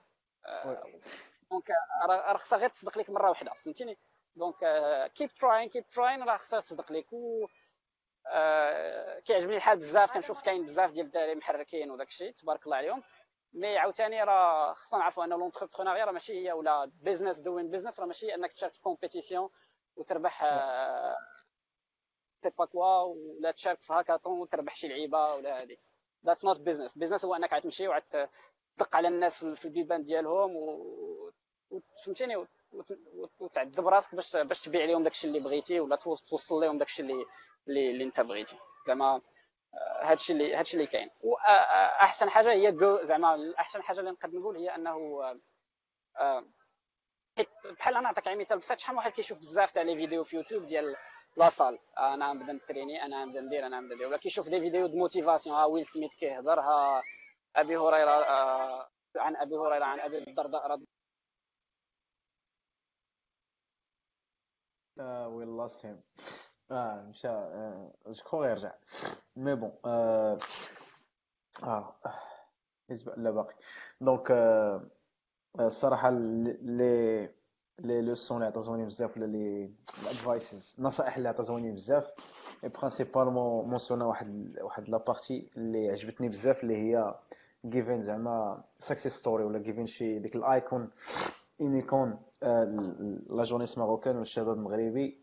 donc راه خصها غير تصدق ليك مرة واحدة فهمتيني؟ donc keep trying keep trying راه خصها تصدق ليك. و آه، كيعجبني الحال بزاف كنشوف كاين بزاف ديال الدراري محركين وداك الشيء تبارك الله عليهم. mais عاوتاني راه خصنا نعرفوا أن l'entrepreneuriat راه ماشي هي ولا business doing business راه ماشي أنك تشارك في compétition وتربح c'est pas quoi ولا تشارك في هاكاطون وتربح شي لعيبة ولا هذه that's not business business هو أنك غتمشي وعاد تدق على الناس في البيبان ديالهم و فهمتيني؟ وتعذب راسك باش باش تبيع لهم داكشي اللي بغيتي ولا توصل لهم داكشي اللي اللي, اللي انت بغيتي. زعما هادشي اللي هادشي اللي كاين. واحسن حاجة هي زعما احسن حاجة اللي نقدر نقول هي أنه آه، حيت بحال أنا نعطيك مثال بسيط شحال واحد كيشوف بزاف تاع les vidéos في يوتيوب ديال la salle أنا نبدا نتريني أنا نبدا ندير أنا نبدا ندير. ولا كيشوف des vidéos de motivation ها ويل سميث كيهضر ها أبي هريرة آه، عن أبي هريرة عن أبي الدرداء رضي We lost him. آه مشى كخوا يرجع mais bon آه لا باقي donc الصراحه les les leçons اللي عطاتوني بزاف ولا les ال advices النصائح اللي عطاتوني بزاف principalement mentionné واحد واحد la partie اللي عجبتني بزاف اللي هي giving زعما success story ولا giving شي ديك l'icône une icône la jeunesse marocaine والشباب المغربي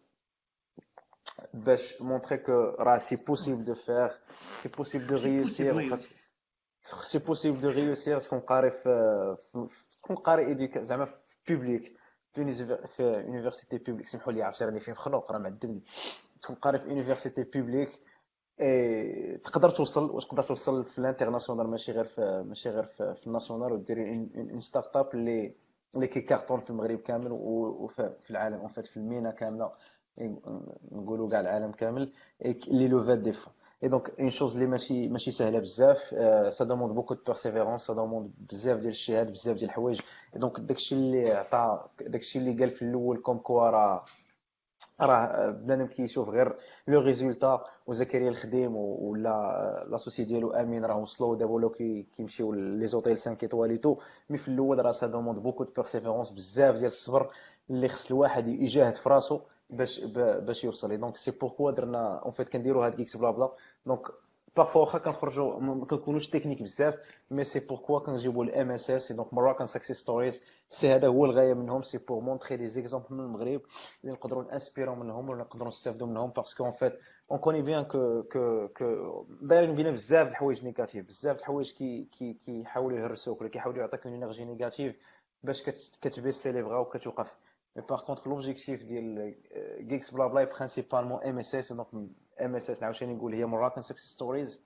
باش montrer que راه c'est possible de faire c'est possible de réussir c'est possible de réussir تكون قاري في تكون قاري ايديك زعما في publique في université publique سمحوا لي عرفتي راني فين مخنوق راه معذبني تكون قاري في université publique et تقدر توصل وتقدر توصل في ال international ماشي غير في ماشي غير في, في ال national وديري une startup اللي اللي كي cartonne في المغرب كامل وفي العالم. en fait في المينا كاملة نقولوا كاع العالم كامل اللي لو فات دي فون et donc une chose اللي ماشي ماشي سهله بزاف ça demande beaucoup de persévérance ça demande بزاف ديال الجهاد بزاف ديال الحوايج. donc داكشي اللي عطى داكشي اللي قال في الأول comme quoi راه راه بنادم كيشوف غير le résultat وزكريا الخديم ولا l'associé ديالو امين راه وصلوا دابا ولاو كيمشيو les hôtels 5 étoiles et tout mais في الأول راه ça demande beaucoup de persévérance بزاف ديال الصبر اللي خص الواحد يجاهد في راسو باش باش يوصل. donc c'est pourquoi درنا en fait كنديروا هاد Geeks Blabla. donc parfois واخا كنخرجوا ما كنكونوش تكنيك بزاف mais c'est pourquoi كنجيبوا ال MSS donc Moroccan success stories c'est هذا هو الغاية منهم. c'est pour montrer des exemples من المغرب اللي نقدروا نانسبيرو منهم ولا نقدروا نستافدوا منهم. parce que en fait on connaît bien que que que دايرين بينا بزاف د الحوايج négatives. بزاف د الحوايج كي كي كيحاولوا يهرسوك ولا كيحاولوا يعطيك une énergie négative باش كتبيسي لي فغا وكتوقف Mais par contre, l'objectif de Geeks Blabla est principalement MSS. Donc, MSS, نقول هي Moroccan success stories.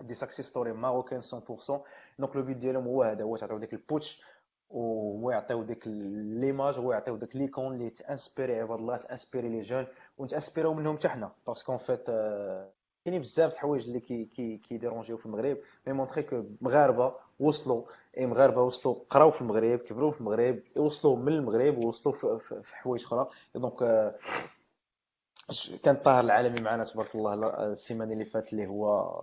دي success stories marocaines 100%. Donc, le but ديالهم هو هذا هو تعطيو ديك ال push وهو يعطيو ديك l'image هو يعطيو ديك l'icône اللي تانسبيري عباد الله تانسبيري les jeunes ونتانسبيريو منهم حتى حنا. parce que en fait كاينين بزاف الحوايج اللي كي كي كيديرونجيو في المغرب mais montrer que مغاربة وصلوا اي مغاربة وصلوا قراو في المغرب كبروا في المغرب وصلوا من المغرب ووصلوا في, في حوايج أخرى. donc كان الطاهر العالمي معنا تبارك الله السيمانه اللي فاتت اللي هو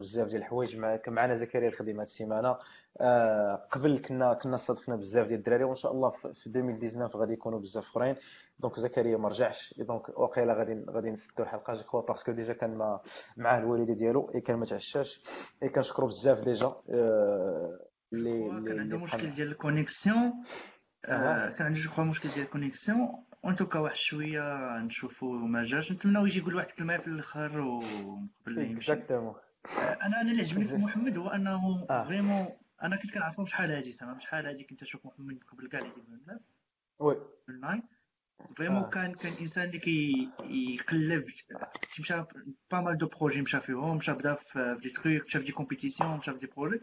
بزاف ديال الحوايج كان معنا زكريا الخديمه السيمانة. آه قبل كنا كنا صادفنا بزاف ديال الدراري وإن شاء الله في 2019 غادي يكونوا بزاف أخرين. donc زكريا ما رجعش. donc واقيلا غادي غادي نسدوا الحلقة je crois parce que déjà كان مع معاه الوالدة ديالو اي كان ما تعشاش. اي كنشكرو بزاف déjà آه اللي كان عنده مشكل ديال ال connexion آه كان عنده جو مشكل ديال ال connexion en tout cas واحد شوية نشوفو ما جاش نتمنى يجي يقول واحد الكلمة في الآخر وقبل ما يمشي. exactement أنا أنا اللي عجبني في محمد هو أنه vraiment أنا كنت كنعرفهم شحال هادي تمام؟ شحال هادي كنت نشوف محمد قبل كاع اللي يدير الناس. oui. online vraiment كان كان إنسان اللي كيقلب مشى pas mal de projets مشى فيهم مشى بدا في des trucs مشى في des compétitions مشى في des projets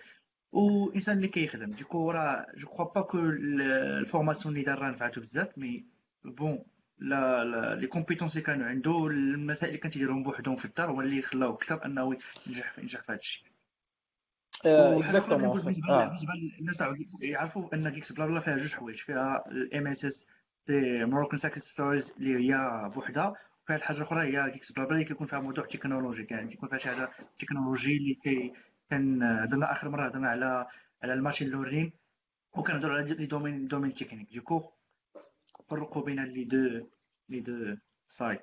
وانسان اللي كيخدم. du coup راه je crois pas que ال formation اللي دار راه نفعتو بزاف mais bon la la les compétences اللي كانوا عنده المسائل اللي كان تيديرهم بوحدهم في الدار هو اللي خلاو أكثر أنه ينجح ينجح في هذا الشيء exactement بالنسبة للناس يعرفوا أن Geeks Blabla فيها جوج حوايج فيها ال MSS des Moroccan success stories اللي هي بوحدها وفيها الحاجة الاخرى هي Geeks Blabla اللي كيكون فيها موضوع تكنولوجي يعني تيكون فيها شي حاجة تكنولوجي اللي كي كان هضرنا آخر مرة هضرنا على على ال machine learning وكنهضروا على les domaines domaines techniques du coup فرقوا بين هاد les deux les deux sides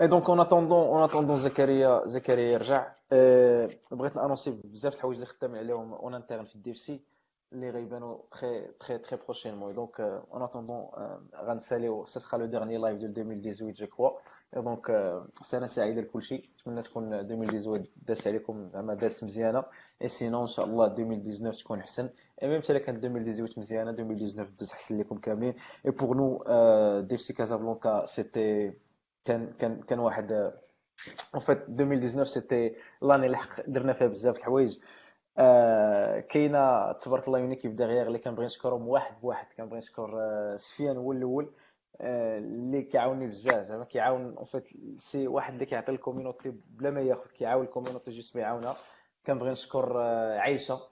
et donc en attendant en attendant زكريا زكريا يرجع أه بغيت نانونسي بزاف د الحوايج اللي خدامين عليهم en interne في ال DevC اللي غيبانوا très très très prochainement donc en attendant غنساليو ça sera le dernier live ديال 2018 je crois donc سنه سعيده لكلشي نتمنى تكون 2018 داس عليكم زعما داس مزيانه et sinon ان شاء الله 2019 تكون احسن et même حتى كانت 2018 مزيانه 2019 دوز احسن لكم كاملين et pour nous DevC Casablanca c'était كان كان كان واحد en fait 2019 c'était l'année اللي درنا فيها بزاف الحوايج كاينة تبارك الله une équipe derrière اللي كنبغي نشكرهم واحد بواحد كنبغي نشكر سفيان هو الأول اللي كيعاوني بزاف زعما كيعاون en fait c'est واحد اللي كيعطي ال community بلا ما ياخذ كيعاون ال community juste بيعاونها كنبغي نشكر عايشه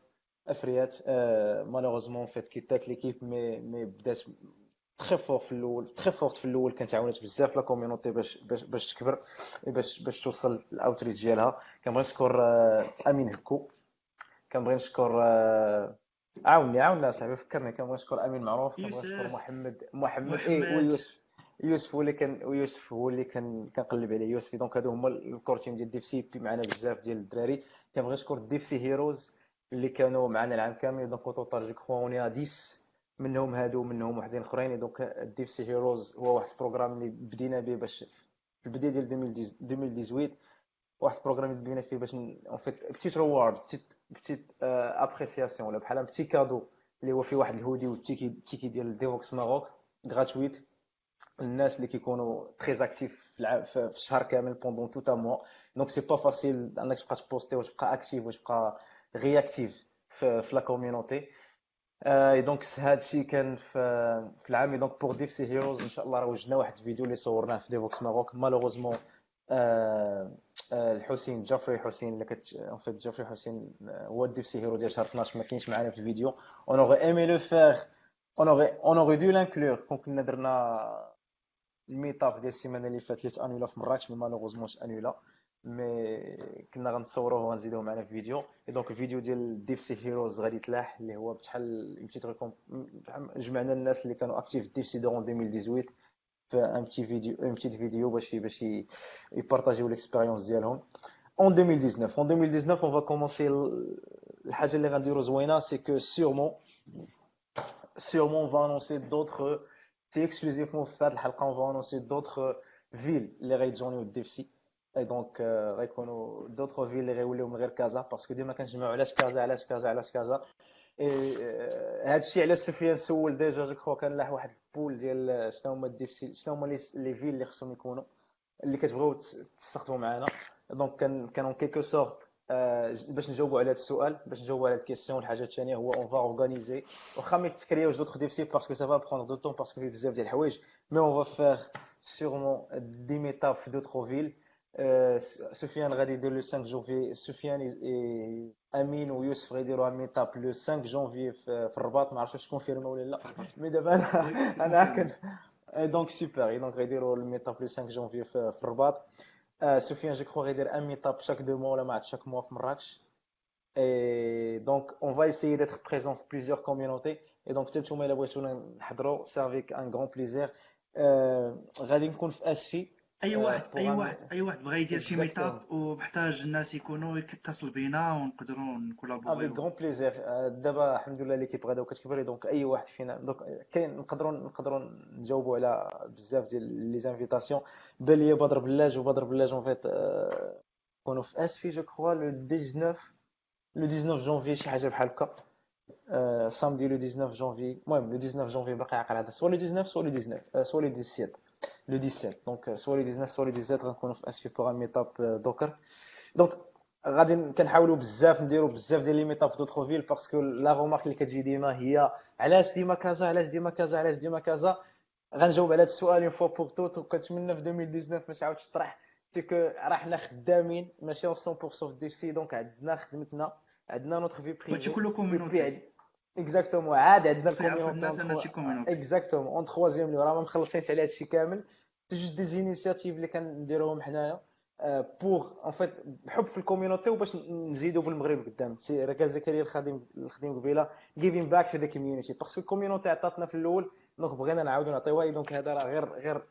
افريات آه malheureusement en fait quitt ات l'équipe mais mais بدات très fort في الأول très forte في الأول كانت عاونت بزاف la community باش باش باش تكبر باش باش توصل ال outreach ديالها. كنبغي نشكر أمين هكو. كنبغي نشكر عاوني عاوني صاحبي فكرني. كنبغي نشكر أمين معروف كنبغي نشكر محمد محمد إي ويوسف يوسف هو اللي كان ويوسف هو اللي كان كنقلب عليه يوسف. donc هادو هما ال core team ديال DevC معنا بزاف ديال الدراري. كنبغي نشكر DevC Heroes اللي كانوا معنا العام كامل. donc au total je crois on est 10 منهم هادو منهم وحدين أخرين. donc DevC Heroes هو واحد ال programme اللي بدينا به باش في البداية ديال 2018 واحد programme اللي بدينا فيه باش en fait petite reward petite petite appréciation ولا بحال petit cadeau اللي هو فيه واحد الهودي والتيكي التيكي ديال Devoxx Maroc gratuite الناس اللي كيكونوا très actifs في الشهر كامل pendant tout mois donc c'est pas facile انك تبقى تبوستي وتبقى actif وتبقى réactif في la community et donc هذا الشيء كان في العام. donc pour DevC Heroes ان شاء الله راه وجدنا واحد الفيديو اللي صورناه في Devoxx Maroc malheureusement الحسين جافري حسين اللي كت en fait جافري حسين هو DevC Hero ديال شهر 12 ما كاينش معنا في الفيديو. on aurait aimé le faire on aurait on aurait dû l'inclure كون كنا درنا ال meetup ديال السيمانه اللي فاتت اللي تانولا في مراكش mais malheureusement انولا mais كنا غنصوروه وغنزيدوه معنا في فيديو. et donc الفيديو ديال DevC Heroes غادي يتلاح اللي هو بشحال petite ريكوم جمعنا الناس اللي كانوا actifs DevC durant 2018 في un petit vidéo une petite vidéo باش باش يبارطاجيو l'expérience ديالهم. en 2019 en 2019 on va commencer الحاجة اللي غنديرو زوينة c'est que sûrement sûrement va annoncer d'autres c'est exclusivement في هذه الحلقة on va annoncer d'autres villes اللي غيتجونيو ال DevC et donc غيكونوا d'autres villes اللي غيوليو من غير كازا parce que ديما كنجمعوا علاش كازا علاش كازا علاش كازا هذا الشيء علاش سفيان سول déjà je crois كان لاح واحد ال poll ديال شنو هما ال DevC شنو هما les villes اللي خصهم يكونوا اللي كتبغيو تستخدموا معنا donc كان كانوا quelque sorte باش نجاوبوا على هذا السؤال باش نجاوبوا على ال question الحاجة الثانية هو on va organiser واخا ما تكريوش d'autres DevC parce que ça va prendre du temps parce que فيه بزاف ديال الحوايج mais on va faire sûrement des meetup في d'autres villes سفيان غادي يدير le 5 جونفي سفيان امين ويوسف غيديروا meetup le 5 جونفي في الرباط ما عرفتش كونفيرما ولا لا mais دابا أنا أنا كن donc super donc غيديروا ال meetup le 5 جونفي في الرباط سفيان je crois غيدير un meetup chaque deux mois ولا ما عرفت chaque mois في مراكش et donc on va essayer d'être présents في plusieurs community et donc حتى نتوما الا بغيتونا نحضروا c'est avec un grand plaisir غادي نكون في اسفي أي واحد أي واحد أي واحد بغى يدير شي meetup ومحتاج الناس يكونوا يتصل بينا ونقدروا نكولابوريو. avec grand plaisir دابا الحمد لله l'équipe غادا وكتكبر donc أي واحد فينا. donc كاين نقدروا نقدروا نجاوبوا على بزاف ديال les invitations بان لي بدر بلاج وبدر بلاج en fait كونوا في آسفي je crois le 19 le 19 جونفي شي حاجة بحال هكا. samedi le 19 جونفي المهم le 19 جونفي باقي عاقل هذا soit le 19 soit le 19 soit le 17 le 17. Donc, soit le 19, soit le 17, on a fait pour un meetup Docker. Donc, غادي كنحاولوا بزاف نديروا بزاف ديال les meetup في d'autres villes parce que la remarque اللي كتجي ديما هي علاش ديما كذا علاش ديما كذا علاش ديما كذا غنجاوب على هذا السؤال une fois pour toutes وكنتمنى في 2019 ما تعاودش تطرح c'est que راه حنا خدامين ماشي 100% في DevC donc عندنا خدمتنا عندنا notre vie privée community exactement عاد عندنا ال community exactement en troisième راه ما مخلصينش على هادشي كامل. juste des initiatives اللي كنديروهم حنايا pour en fait بحب في ال community وباش نزيدوا في المغرب قدام. راه قال زكريا الخادم الخديم قبيلة giving back to the community parce que ال community عطاتنا في الأول donc بغينا نعاودوا نعطيوها. donc هذا راه غير غير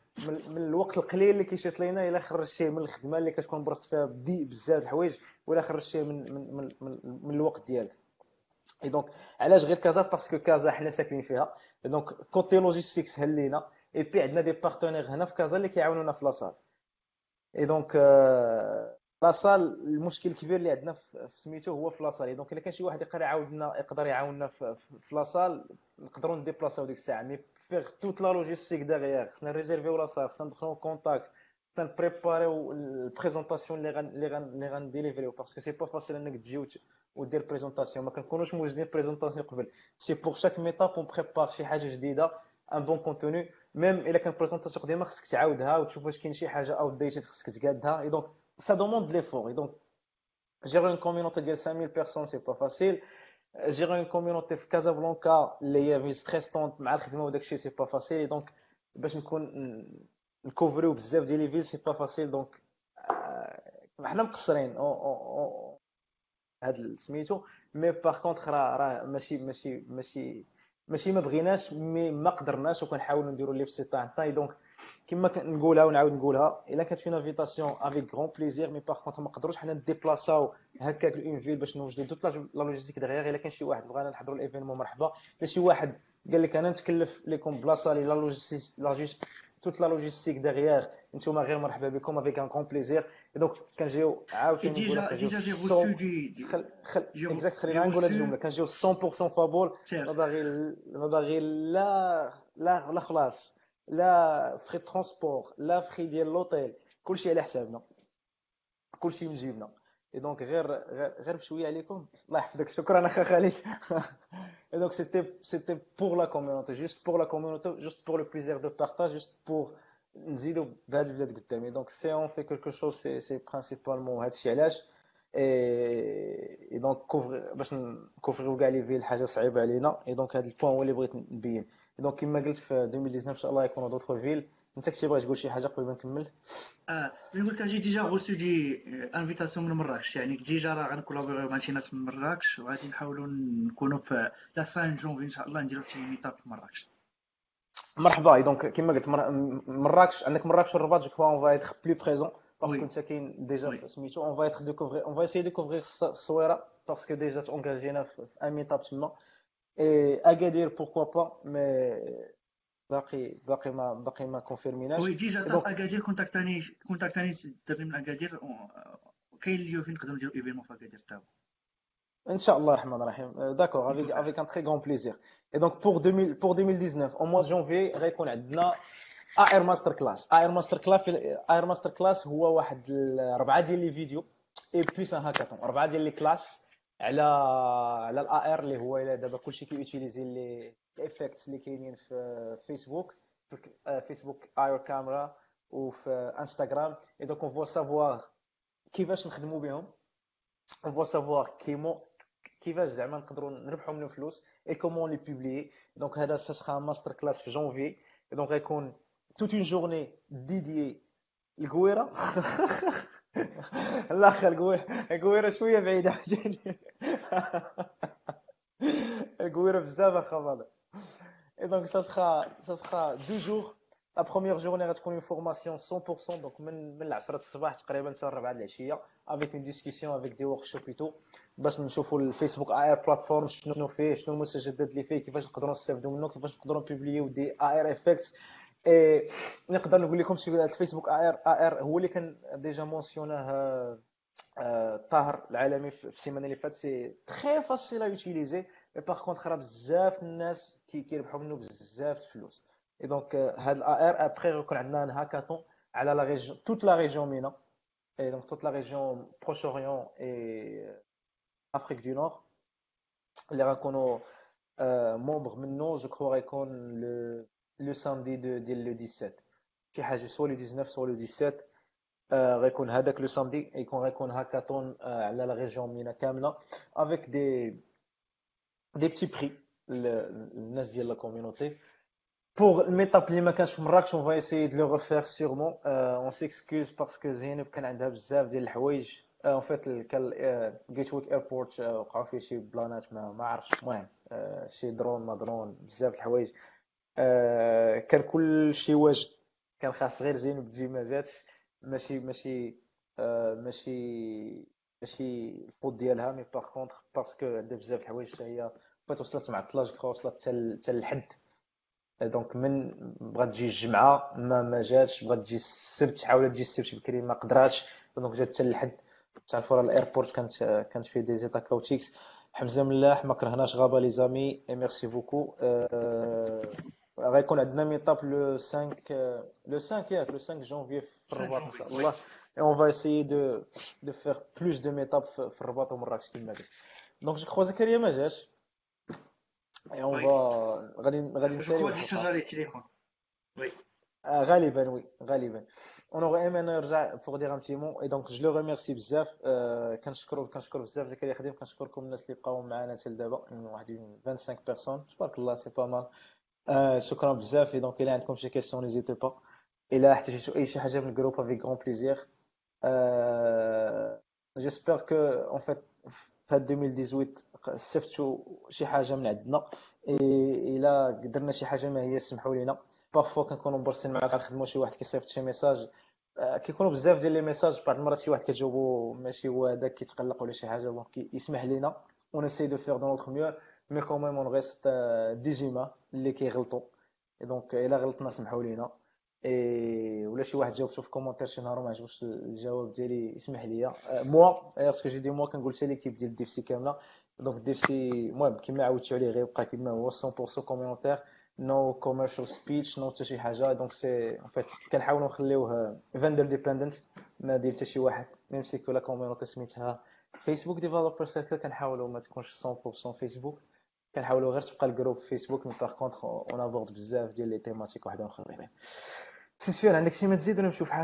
من, الوقت القليل اللي كيشيط لينا إلا خرج شيء من الخدمة اللي كتكون برست فيها بدي بزاف الحوايج ولا خرج شيء من من من, من, من الوقت ديالك. et donc علاش غير كازا؟ parce que كازا حنا ساكنين فيها. donc côté logistique سهل لينا اي بي عندنا des partenaires هنا في كازا اللي كيعاونونا في la salle et donc la salle المشكل الكبير اللي عندنا في سميتو هو في la salle donc إلا كان شي واحد يقدر يعاودنا يقدر يعاوننا في, la salle نقدروا نديبلاصيو ديك الساعة. mais faire toute la logistique derrière خصنا نـ réserver يو la salle خصنا ندخلو contact خصنا نـ préparer يو ال présentation اللي غن اللي غن اللي غن délivrer يو parce que c'est pas facile إنك تجي ودير présentation ما كنكونوش موجدين présentation قبل c'est pour chaque meetup on prépare شي حاجة جديده un bon contenu même الا كان présentation قديمه خصك تعاودها وتشوف واش كاين شي حاجة outdated خصك تقادها et donc ça demande l'effort et donc gérer une community ديال 5000 personnes c'est pas facile gérer une community في كازابلانكا اللي هي في stressante مع الخدمه وداك الشيء c'est pas facile donc باش نكون نـ couvrir يو بزاف ديال les villes c'est pas facile donc حنا مقصرين هاد سميتو. mais par contre راه راه ماشي ماشي ماشي ماشي ما بغيناش mais ما قدرناش وكنحاولوا نديروا اللي في استطاعتنا donc كما نقولها ونعاود نقولها إلا كانت فينا invitation avec grand plaisir mais par contre ما نقدروش حنا نديبلاصاو هكاك une ville باش نوجدوا toute la logistique derrière إلا كان شي واحد. بغانا نحضروا ال événement مرحبا. إلا شي واحد قال لك أنا نتكلف لكم بلاصة la logistique toute la logistique derrière نتوما غير مرحبا بكم avec un grand plaisir donc كنجيو عاوتاني déjà déjà j'ai reçu des خل خل exact خلينا نقول هذه الجمله كنجيو 100% فابور ما باغي ما باغي لا لا لا خلاص la frais transport لا فري ديال لوطيل كلشي على حسابنا كلشي من جيبنا et donc غير غير بشويه عليكم الله يحفظك شكرا اخا خالد et donc c'était c'était pour la community juste pour la community juste pour le plaisir de partage juste pour نزيدو بهاد البلاد قدامي. donc si on fait quelque chose c'est c'est principalement هادشي علاش؟ et donc couvre باش نـ couvrir يو كاع les villes حاجة صعيبة علينا. et donc هاد ال point هو اللي بغيت نبين. donc كما قلت في 2019 إن شاء الله يكونوا d'autres villes أنت كنتي باغي تقول شي حاجة قبل ما نكمل؟ آه نقول لك j'ai déjà reçu des invitations من مراكش. يعني déjà راه غن collaborer يو مع شي ناس من مراكش وغادي نحاولوا نكونوا في la fin janvier إن شاء الله نديروا شي meetup في مراكش. مرحبا. donc كما قلت مراكش عندك مراكش والرباط je crois on va être plus présents parce que انت كاين déjà سميتو on va être découvrir on va essayer découvrir الصويره parce que déjà ت engager ينا في un meetup تما et اكادير pourquoi pas mais باقي باقي ما باقي ما confirmer يناش oui déjà تاع اكادير contacter اني contacter اني الدري من اكادير كاين اليوم فين نقدروا نديروا événement في اكادير تاعو ان شاء الله الرحمن الرحيم d'accord avec avec un très grand plaisir et donc pour 2000 pour 2019 au mois janvier غيكون عندنا AR master class AR master class AR master class هو واحد اربعه ديال les vidéos et plus un hackathon اربعه ديال les classes على على ال AR اللي هو دابا كلشي كي utiliser les effects اللي كاينين في فيسبوك في فيسبوك AR camera وفي انستغرام et donc on va savoir كيفاش نخدموا بهم on va savoir comment كيفاش زعما نقدروا نربحوا منهم فلوس et comment les publier donc هذا ça master class في janvier donc غيكون toute une journée dédiée الكويره الأخ الكويره شوية بعيدة. عجيني الكويره بزاف أخا et donc ça sera ça sera deux jours la première journée غتكون une formation 100% دونك من من 10 الصباح تقريبا حتى 4 العشيه avec une discussion avec des workshops tout باش نشوفوا الفيسبوك AR platform شنو فيه شنو المستجدات اللي فيه كيفاش نقدروا نستافدوا منه كيفاش نقدروا نـ publier يو des AR effects et نقدر نقول لكم شي الفيسبوك AR AR هو اللي كان déjà mentionner اه طاهر العالمي في السيمانة اللي فاتت c'est très facile à utiliser mais par contre راه بزاف الناس كيربحوا منه بزاف الفلوس et donc هاد ال AR après غيكون عندنا un hackathon على la région toute la région MENA et donc toute la région Proche-Orient et Afrique du Nord. les hackathons euh, membres maintenant, je crois qu'on le, le samedi de, de le 17. soit le 19 soit le 17 غيكون هذاك le samedi يكون غيكون هاكاطون على la région MENA كامله avec des des petits prix الناس ديال la community pour ال meetup اللي ما كانش في مراكش on va essayer de le refaire sûrement on s'excuse parce que زينب كان عندها بزاف ديال الحوايج en fait كان جيت ويك ايربورت وقعوا فيه شي بلانات ما ما عرفتش المهم شي درون ما درون بزاف الحوايج كان كل شي واجد كان خاص غير زينب تجي ما جاتش ماشي ماشي ماشي ماشي الفوت ديالها مي باغ كونتر باسكو عندها بزاف الحوايج هي فات وصلت مع كرا وصلت حتى للحد دونك من بغات تجي الجمعه ما ما جاتش بغات تجي السبت حاولت تجي السبت بكري ما قدراتش دونك جات حتى للحد تعرفوا راه الايربورت كانت كانت فيه دي زيتا كاوتيكس حمزه ملاح ما كرهناش غابه لي زامي ميرسي بوكو غيكون عندنا ميطاب لو 5 لو 5 ياك لو 5 جونفي في الرباط ان شاء الله et on va essayer de de faire plus de métapes في الرباط ومراكش كما قلت دونك جو كخوا زكريا ما جاش et on va غادي غادي نسالي شجر التليفون وي غالبا وي غالبا اون اوغي ايمي نرجع فوغ دير ان تي مون اي دونك جو لو ريميرسي بزاف كنشكرو كنشكر بزاف زكريا خديم كنشكركم الناس اللي بقاو معنا حتى لدابا واحد 25 personnes تبارك الله c'est pas mal شكرا بزاف donc الا عندكم شي questions n'hésitez pas الا احتاجتوا اي شي حاجة من ال groupe avec grand plaisir j'espère que en fait في 2018 استفدتوا شي حاجة من عندنا. إلا درنا شي حاجة ما هي سمحوا لينا. parfois كنكونوا pressés معاك غنخدموا شي واحد كيصيفط شي message كيكونوا بزاف ديال les messages بعض المرات شي واحد كتجاوبو ماشي هو هذاك كيتقلق ولا شي حاجة donc يسمح لينا. on essaie de faire de notre mieux mais quand même on reste des humains اللي كيغلطوا donc إلا غلطنا سمحوا لينا. اي ولا شي واحد جاوبته في commentaire شي نهار ما عجبوش الجواب ديالي يسمح لي moi parce que j'ai dit moi كنقول حتى l'équipe ديال ديفسي كاملة. دونك ديفسي المهم كما عاودتو عليه غير يبقى كما هو 100% كومونتير نو كوميرشال سبيتش نو حتى شي حاجة دونك سي ان فيت كنحاولوا نخليوه فندر ديبندنت ما دير حتى شي واحد ميم سي كو لا سميتها فيسبوك ديفلوبر سيركل كنحاولوا ما تكونش 100% فيسبوك كنحاولوا غير تبقى الجروب فيسبوك مي باغ كونتخ اون ابورد بزاف ديال لي تيماتيك وحدين اخرين سي سفيان عندك شي ما تزيد ولا نمشيو في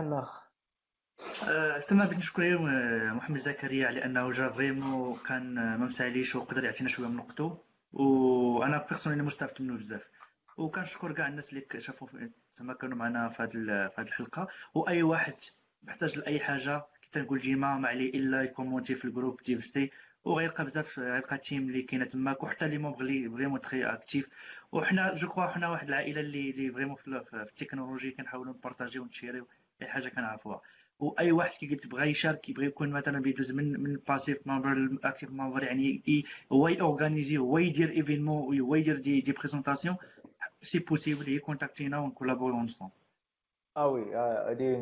أنا بغيت نشكر محمد زكريا على انه جا vraiment كان ما مساليش وقدر يعطينا شوية من وقته. وأنا personnellement مستفدت منه بزاف. وكنشكر كاع الناس اللي شافوا زعما كانوا معنا في هذه الحلقة. وأي واحد محتاج لأي حاجة كي تنقول ديما ما عليه إلا يكومونتي في ال groupe ديال سي وغيلقى بزاف غيلقى ال team اللي كاينة تماك. وحتى اللي مو اللي vraiment très active وحنا je crois حنا واحد العائلة اللي اللي vraiment في, التكنولوجي كنحاولوا نبارطاجيو ونتشيريو أي حاجة كنعرفوها. وأي واحد كي قلت بغى يشارك يبغي يكون مثلا بيدوز من من ال passive member ال active member يعني هو يورغانيزي هو يدير événement هو يدير des des présentations c'est possible يكونتاكتينا ونكولابوري ensemble آه oui هادي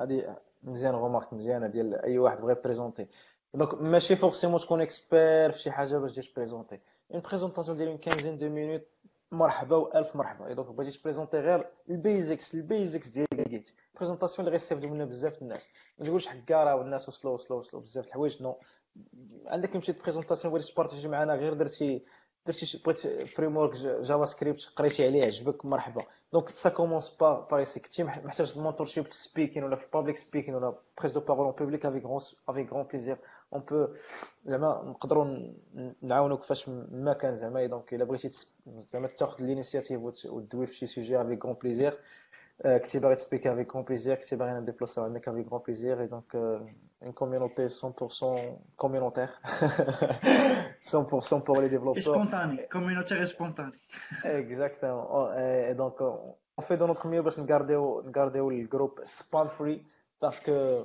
هادي مزيان remarque مزيانة ديال أي واحد بغى يبريزونتي. donc ماشي forcément تكون expert في شي حاجة باش تجي تبريزونتي une présentation ديال une quinzaine de minutes مرحبا والف مرحبا. donc بغيتي تبريزونتي غير ال basics ال basics ديال Git présentation اللي غيستافدوا منها بزاف الناس. ما تقولش حكا راه الناس وصلوا وصلوا وصلوا بزاف الحوايج non عندك petite présentation بغيتي تبارطاجي معنا غير درتي درتي بغيت framework JavaScript قريتي عليه عجبك مرحبا. donc ça commence pas par كنتي محتاج mentorship في ال speaking ولا في ال public speaking ولا prise de parole publique avec grand avec grand plaisir on peut زعما نقدروا نعاونوك فاش ما كان زعما. donc الا بغيتي زعما تاخذ ال initiative وتدوي في شي sujet avec grand plaisir كنتي باغي تسبيكي avec grand plaisir كنتي باغي نديبلاسي عندك avec grand plaisir et donc une communauté 100% communautaire. 100% pour les développeurs. Spontané communautaire et spontané. Exactement. Et donc on fait de notre mieux باش نغارديو نغارديو ال groupe spam free parce que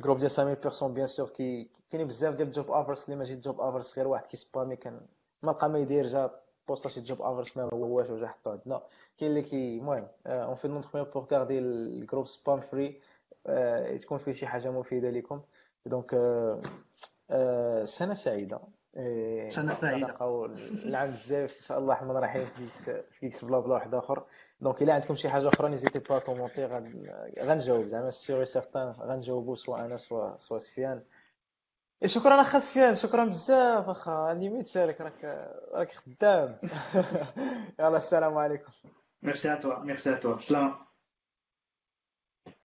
جروب ديال 5000 بيرسون بيان سور كي كاينين بزاف ديال الجوب اوفرز اللي ماشي جوب اوفرز غير واحد كيسبامي كان ما بقى ما يدير جا بوستا شي جوب اوفرز ما هو واش وجا حطو عندنا كاين اللي كي المهم اون في نوتر ميو بور كاردي الجروب سبام فري تكون فيه شي حاجة مفيده لكم دونك سنه سعيده سنة سعيدة. العام الجاي إن شاء الله حنا رايحين في كيكس بلا بلا واحد آخر. donc إلا عندكم شي حاجة أخرى n'hésitez pas commentez غنجاوب. زعما sûr certain غنجاوبو soit أنا soit soit سفيان. شكرا اخا سفيان شكرا بزاف اخا عندي ميت سالك راك راك خدام. يلا السلام عليكم. merci à toi merci à toi سلام